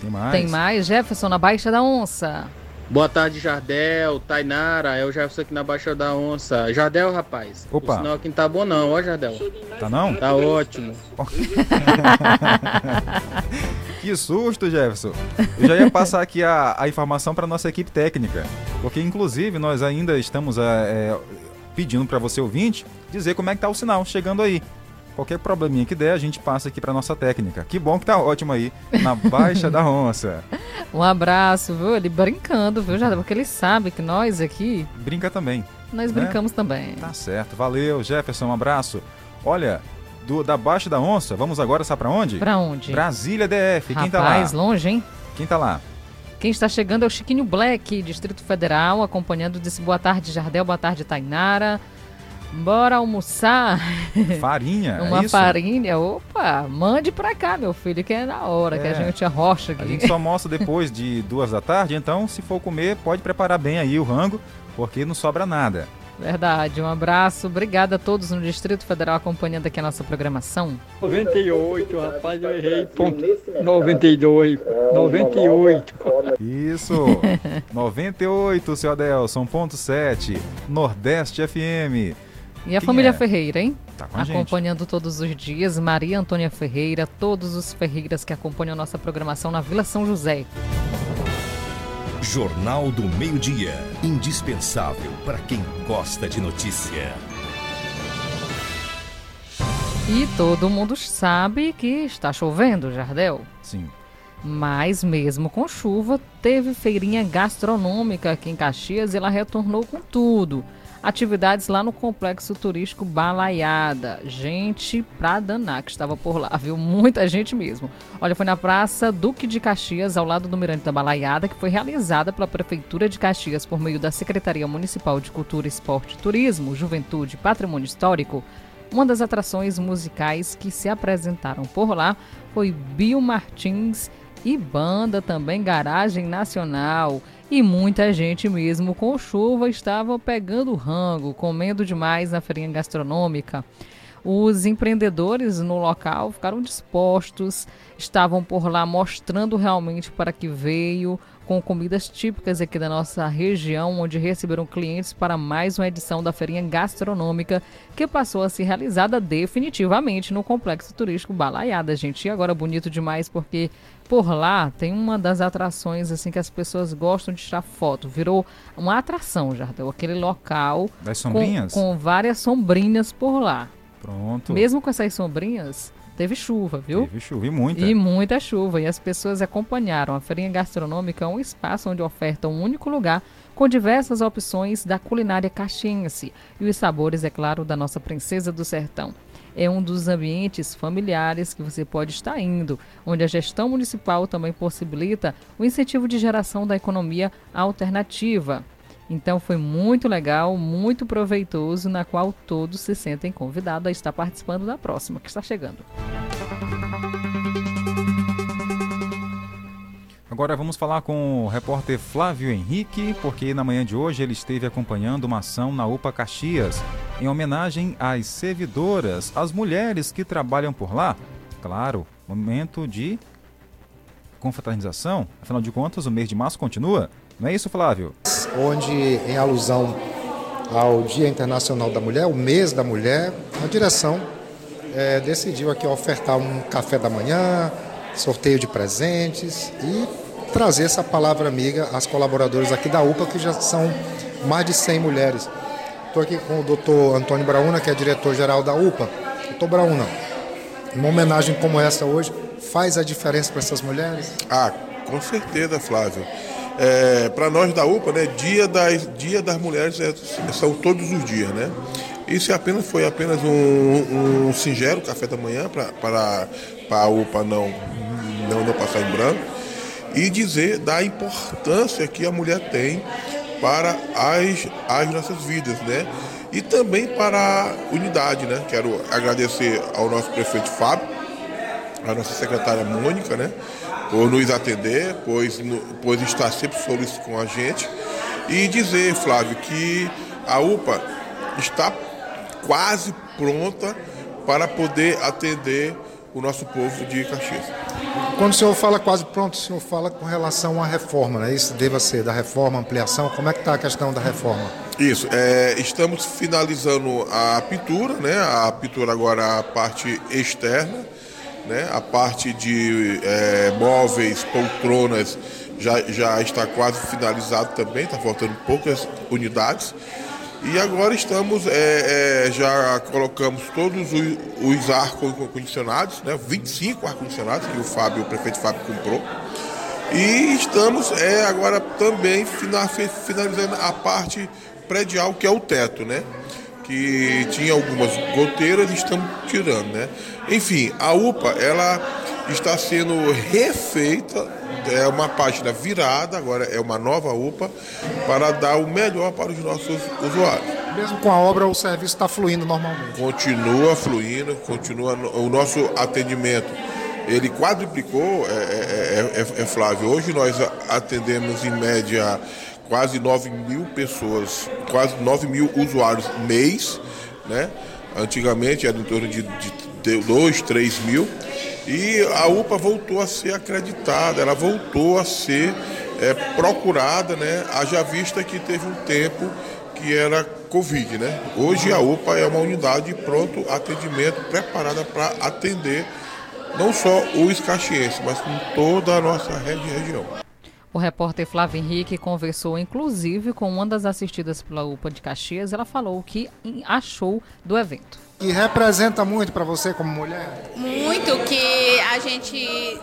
Tem mais? Tem mais? Jefferson na Baixa da Onça. Boa tarde, Jardel, Tainara, é o Jefferson aqui na Baixa da Onça. Jardel, rapaz. Opa. O sinal aqui não tá bom não, ó, Jardel. Tá não? Tá ótimo. [LAUGHS] Que susto, Jefferson. Eu já ia passar aqui a, a informação para nossa equipe técnica. Porque, inclusive, nós ainda estamos é, pedindo para você, ouvinte, dizer como é que tá o sinal chegando aí. Qualquer probleminha que der, a gente passa aqui para nossa técnica. Que bom que tá ótimo aí, na Baixa da Onça. [LAUGHS] Um abraço, viu? Ele brincando, viu, Jardel? Porque ele sabe que nós aqui, Brinca também. nós né? brincamos também. Tá certo. Valeu, Jefferson. Um abraço. Olha, do, da Baixa da Onça, vamos agora, sabe para onde? Pra onde? Brasília DF. Quem tá lá? Rapaz, longe, hein? Quem tá lá? Quem está chegando é o Chiquinho Black, Distrito Federal, acompanhando desse boa tarde, Jardel, boa tarde, Tainara. Bora almoçar. [LAUGHS] Farinha, é Uma isso? farinha. Opa, mande pra cá, meu filho, que é na hora, que a É. gente arrocha aqui. A gente só [LAUGHS] mostra depois de duas da tarde, então se for comer, pode preparar bem aí o rango, porque não sobra nada. Verdade, um abraço. Obrigada a todos no Distrito Federal acompanhando aqui a nossa programação. 98, rapaz, eu errei. Ponto 92, 98. Isso! [LAUGHS] 98, seu Adelson, ponto 7, Nordeste FM. E a Quem família é? Ferreira, hein? Tá com a gente. Acompanhando todos os dias. Maria Antônia Ferreira, todos os Ferreiras que acompanham a nossa programação na Vila São José. Jornal do Meio-Dia. Indispensável para quem gosta de notícia. E todo mundo sabe que está chovendo, Jardel. Sim. Mas mesmo com chuva, teve feirinha gastronômica aqui em Caxias e ela retornou com tudo. Atividades lá no complexo turístico Balaiada. Gente pra danar que estava por lá, viu? Muita gente mesmo. Olha, foi na Praça Duque de Caxias, ao lado do Mirante da Balaiada, que foi realizada pela Prefeitura de Caxias por meio da Secretaria Municipal de Cultura, Esporte, Turismo, Juventude e Patrimônio Histórico. Uma das atrações musicais que se apresentaram por lá foi Bill Martins e banda também Garagem Nacional. E muita gente mesmo com chuva estava pegando rango, comendo demais na feirinha gastronômica. Os empreendedores no local ficaram dispostos, estavam por lá mostrando realmente para que veio, com comidas típicas aqui da nossa região, onde receberam clientes para mais uma edição da feirinha gastronômica, que passou a ser realizada definitivamente no complexo turístico Balaiada, gente. E agora bonito demais porque por lá tem uma das atrações assim que as pessoas gostam de tirar foto. Virou uma atração, Jardel, aquele local Das com- sombrinhas? com várias sombrinhas por lá. Pronto. Mesmo com essas sombrinhas, teve chuva, viu? Teve chuva e muita. E muita chuva. E as pessoas acompanharam. A feirinha gastronômica é um espaço onde oferta um único lugar com diversas opções da culinária caxiense e os sabores, é claro, da nossa princesa do sertão. É um dos ambientes familiares que você pode estar indo, onde a gestão municipal também possibilita o incentivo de geração da economia alternativa. Então foi muito legal, muito proveitoso, na qual todos se sentem convidados a estar participando da próxima, que está chegando. Agora vamos falar com o repórter Flávio Henrique, porque na manhã de hoje ele esteve acompanhando uma ação na UPA Caxias, em homenagem às servidoras, às mulheres que trabalham por lá. Claro, momento de confraternização, afinal de contas o mês de março continua. Não é isso, Flávio? Onde, em alusão ao Dia Internacional da Mulher, o mês da mulher, a direção é, decidiu aqui ofertar um café da manhã, sorteio de presentes e trazer essa palavra amiga às colaboradoras aqui da UPA, que já são mais de 100 mulheres. Estou aqui com o doutor Antônio Brauna, que é diretor-geral da UPA. Doutor Brauna, uma homenagem como essa hoje faz a diferença para essas mulheres? Ah, com certeza, Flávio. É, para nós da UPA, né, dia das, dia das mulheres é, são todos os dias, né? Isso é apenas, foi apenas um, um singelo café da manhã para a UPA não, não, não passar em branco e dizer da importância que a mulher tem para as, as nossas vidas, né? E também para a unidade, né? Quero agradecer ao nosso prefeito Fábio, à nossa secretária Mônica, né? Por nos atender, pois, pois está sempre solícito com a gente. E dizer, Flávio, que a UPA está quase pronta para poder atender o nosso povo de Caxias. Quando o senhor fala quase pronto, o senhor fala com relação à reforma, né? Isso deva ser da reforma, ampliação. Como é que está a questão da reforma? Isso, é, estamos finalizando a pintura, né? A pintura agora a parte externa, né? A parte de é, móveis, poltronas já, já está quase finalizado também, está faltando poucas unidades. E agora estamos, é, é, já colocamos todos os, os ar-condicionados, né, 25 ar-condicionados que o Fábio, o prefeito Fábio comprou. E estamos é, agora também finalizando a parte predial, que é o teto, né? Que tinha algumas goteiras e estamos tirando, né? Enfim, a UPA, ela está sendo refeita, é uma página virada, agora é uma nova UPA, para dar o melhor para os nossos usuários. Mesmo com a obra, o serviço está fluindo normalmente? Continua fluindo, continua o nosso atendimento. Ele quadruplicou, é, é, é, é Flávio. Hoje nós atendemos em média quase 9 mil pessoas, quase 9 mil usuários mês, né? Antigamente era em torno de, de 2, 3 mil. E a UPA voltou a ser acreditada, ela voltou a ser é, procurada, né? Haja vista que teve um tempo que era Covid, né? Hoje a UPA é uma unidade de pronto atendimento preparada para atender não só os caxienses, mas com toda a nossa rede região. O repórter Flávio Henrique conversou inclusive com uma das assistidas pela UPA de Caxias. Ela falou o que achou do evento. E representa muito para você como mulher? Muito que a gente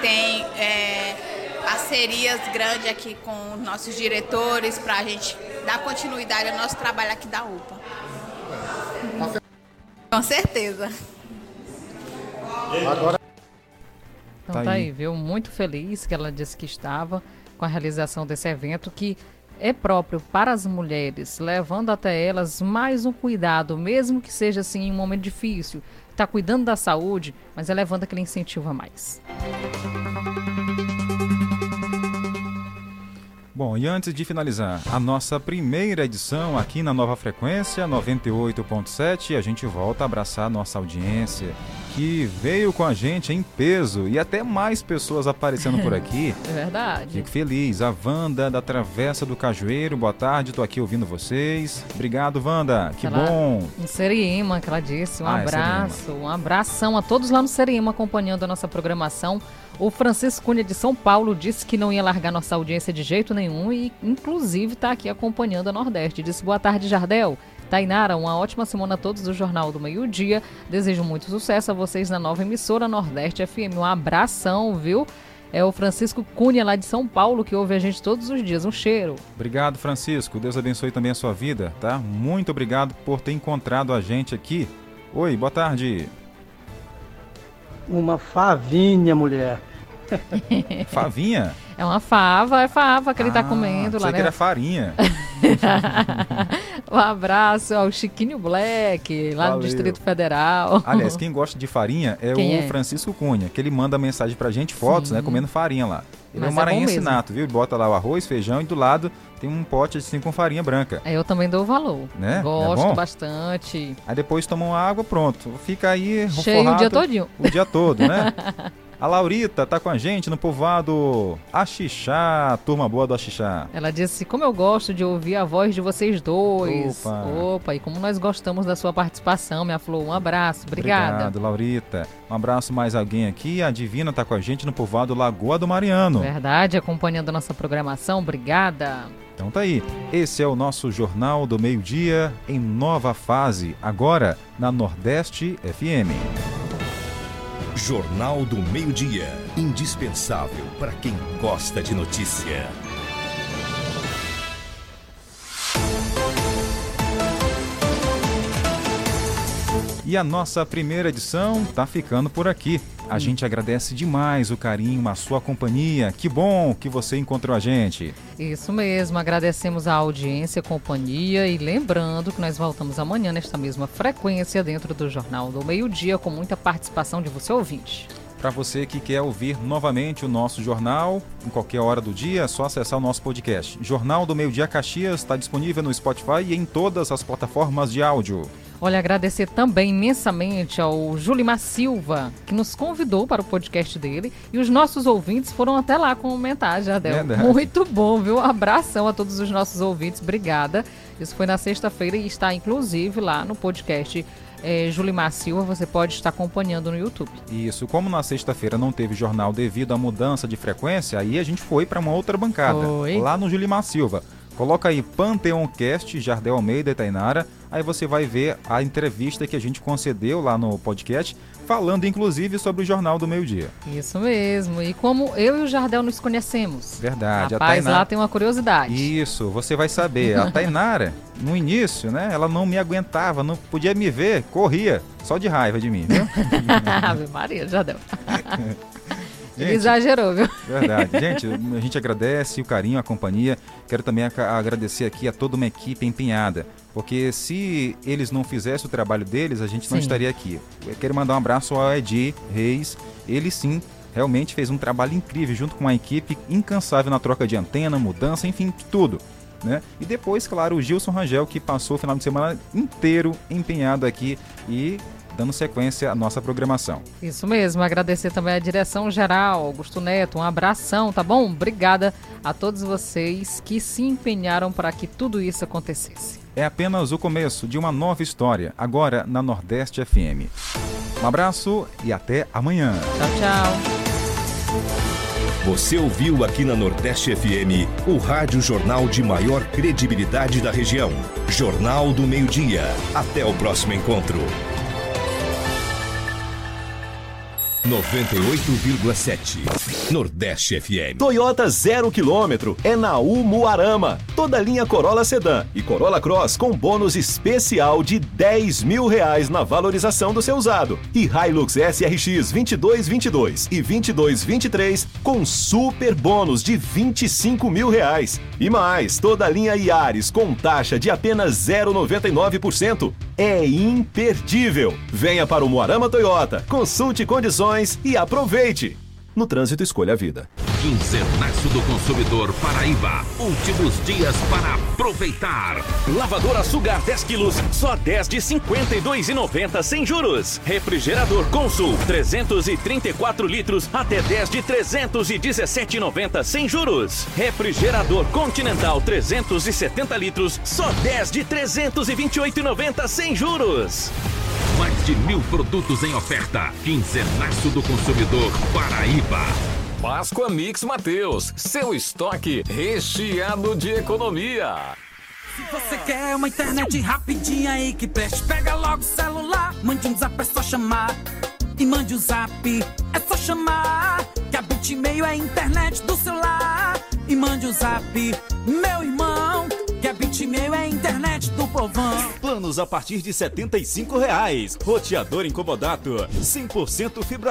tem é, parcerias grandes aqui com nossos diretores para a gente dar continuidade ao nosso trabalho aqui da UPA. Com certeza. Agora... Então tá aí, viu? Muito feliz que ela disse que estava com a realização desse evento que é próprio para as mulheres, levando até elas mais um cuidado, mesmo que seja assim em um momento difícil. Está cuidando da saúde, mas é levando aquele incentivo a mais. Bom, e antes de finalizar a nossa primeira edição aqui na nova frequência 98.7, a gente volta a abraçar a nossa audiência que veio com a gente em peso e até mais pessoas aparecendo por [LAUGHS] aqui. é verdade. Fico feliz. A Wanda da Travessa do Cajueiro, boa tarde, tô aqui ouvindo vocês. Obrigado, Wanda. Que ela, bom. Um Seriema, que ela disse. Um ah, é abraço, é um abração a todos lá no Seriema acompanhando a nossa programação. O Francisco Cunha de São Paulo disse que não ia largar nossa audiência de jeito nenhum e, inclusive, está aqui acompanhando a Nordeste. Disse boa tarde, Jardel. Tainara, uma ótima semana a todos do Jornal do Meio Dia. Desejo muito sucesso a vocês na nova emissora Nordeste FM. Um abração, viu? É o Francisco Cunha, lá de São Paulo, que ouve a gente todos os dias. Um cheiro. Obrigado, Francisco. Deus abençoe também a sua vida, tá? Muito obrigado por ter encontrado a gente aqui. Oi, boa tarde. Uma favinha, mulher. [LAUGHS] Favinha? É uma fava, é fava que ele tá ah, comendo lá, né? que era farinha. [LAUGHS] Um abraço ao Chiquinho Black, lá Valeu. no Distrito Federal. Aliás, quem gosta de farinha é Quem o é? Francisco Cunha, que ele manda mensagem pra gente, fotos, Sim. né, comendo farinha lá. Ele Mas é é um maranhense mesmo. nato, viu? Ele bota lá o arroz, feijão e do lado tem um pote assim com farinha branca. Eu também dou valor. Né? É Gosto bom? bastante. Aí depois toma uma água, pronto. Fica aí Cheio o dia todinho. O dia todo, né? [LAUGHS] A Laurita tá com a gente no povoado Axixá, turma boa do Axixá. Ela disse: Como eu gosto de ouvir a voz de vocês dois. Opa. Opa, e como nós gostamos da sua participação, minha flor. Um abraço. Obrigada. Obrigado, Laurita. Um abraço mais alguém aqui. A Divina tá com a gente no povoado Lagoa do Mariano. Verdade, acompanhando a nossa programação. Obrigada. Então tá aí. Esse é o nosso Jornal do Meio-Dia em nova fase, agora na Nordeste FM. Jornal do Meio-Dia. Indispensável para quem gosta de notícia. E a nossa primeira edição tá ficando por aqui. A gente agradece demais o carinho, a sua companhia. Que bom que você encontrou a gente. Isso mesmo, agradecemos a audiência, a companhia e lembrando que nós voltamos amanhã nesta mesma frequência dentro do Jornal do Meio-Dia com muita participação de você ouvinte. Para você que quer ouvir novamente o nosso jornal, em qualquer hora do dia, é só acessar o nosso podcast. Jornal do Meio Dia Caxias está disponível no Spotify e em todas as plataformas de áudio. Olha, agradecer também imensamente ao Julimar Silva, que nos convidou para o podcast dele. E os nossos ouvintes foram até lá comentar, Jardel. Verdade. Muito bom, viu? Um abração a todos os nossos ouvintes. Obrigada. Isso foi na sexta-feira e está, inclusive, lá no podcast eh, Julimar Silva. Você pode estar acompanhando no YouTube. Isso, como na sexta-feira não teve jornal devido à mudança de frequência, aí a gente foi para uma outra bancada, Foi. lá no Julimar Silva. Coloca aí Panteoncast, Jardel Almeida e Tainara, aí você vai ver a entrevista que a gente concedeu lá no podcast, falando inclusive sobre o Jornal do Meio Dia. Isso mesmo. E como eu e o Jardel nos conhecemos. Verdade. Rapaz, a Tainara... lá tem uma curiosidade. Isso, você vai saber. A [LAUGHS] Tainara, no início, né, ela não me aguentava, não podia me ver, corria, só de raiva de mim, viu? [LAUGHS] Ave Maria, Jardel. [LAUGHS] Gente, exagerou, viu? Verdade. [LAUGHS] Gente, a gente agradece o carinho, a companhia. Quero também agradecer aqui a toda uma equipe empenhada. Porque se eles não fizessem o trabalho deles, a gente não Sim. estaria aqui. Eu quero mandar um abraço ao Edi Reis. Ele sim realmente fez um trabalho incrível junto com uma equipe incansável na troca de antena, mudança, enfim, tudo. Né? E depois, claro, o Gilson Rangel, que passou o final de semana inteiro empenhado aqui e dando sequência à nossa programação. Isso mesmo, agradecer também a direção geral, Augusto Neto, um abração, tá bom? Obrigada a todos vocês que se empenharam para que tudo isso acontecesse. É apenas o começo de uma nova história, agora na Nordeste FM. Um abraço e até amanhã. Tchau, tchau. Você ouviu aqui na Nordeste FM o rádio jornal de maior credibilidade da região. Jornal do Meio-Dia. Até o próximo encontro. 98,7 Nordeste FM. Toyota zero quilômetro é na Umuarama. Toda linha Corolla Sedan e Corolla Cross com bônus especial de 10 mil reais na valorização do seu usado. E Hilux SRX 2222 e 2223 com super bônus de 25 mil reais. E mais, toda linha Yaris com taxa de apenas 0,99%. É imperdível. Venha para o Moarama Toyota, consulte condições e aproveite. No trânsito, escolha a vida. Quinzenaço do Consumidor Paraíba. Últimos dias para aproveitar. Lavadora Sugar 10 quilos, só 10 de 52,90 sem juros. Refrigerador Consul, 334 litros, até 10 de 317,90 sem juros. Refrigerador Continental, 370 litros, só 10 de 328,90 sem juros. Mais de mil produtos em oferta. Quinzenaço do Consumidor Paraíba. Páscoa Mix Mateus, seu estoque recheado de economia. Se você quer uma internet rapidinha aí que preste, pega logo o celular, mande um zap, é só chamar. E mande o zap, é só chamar. Que a Bitmail é a internet do celular. E mande o zap, meu irmão. Que a Bitmail é internet do povão. Planos a partir de 75 reais. Roteador incomodato, 100% fibra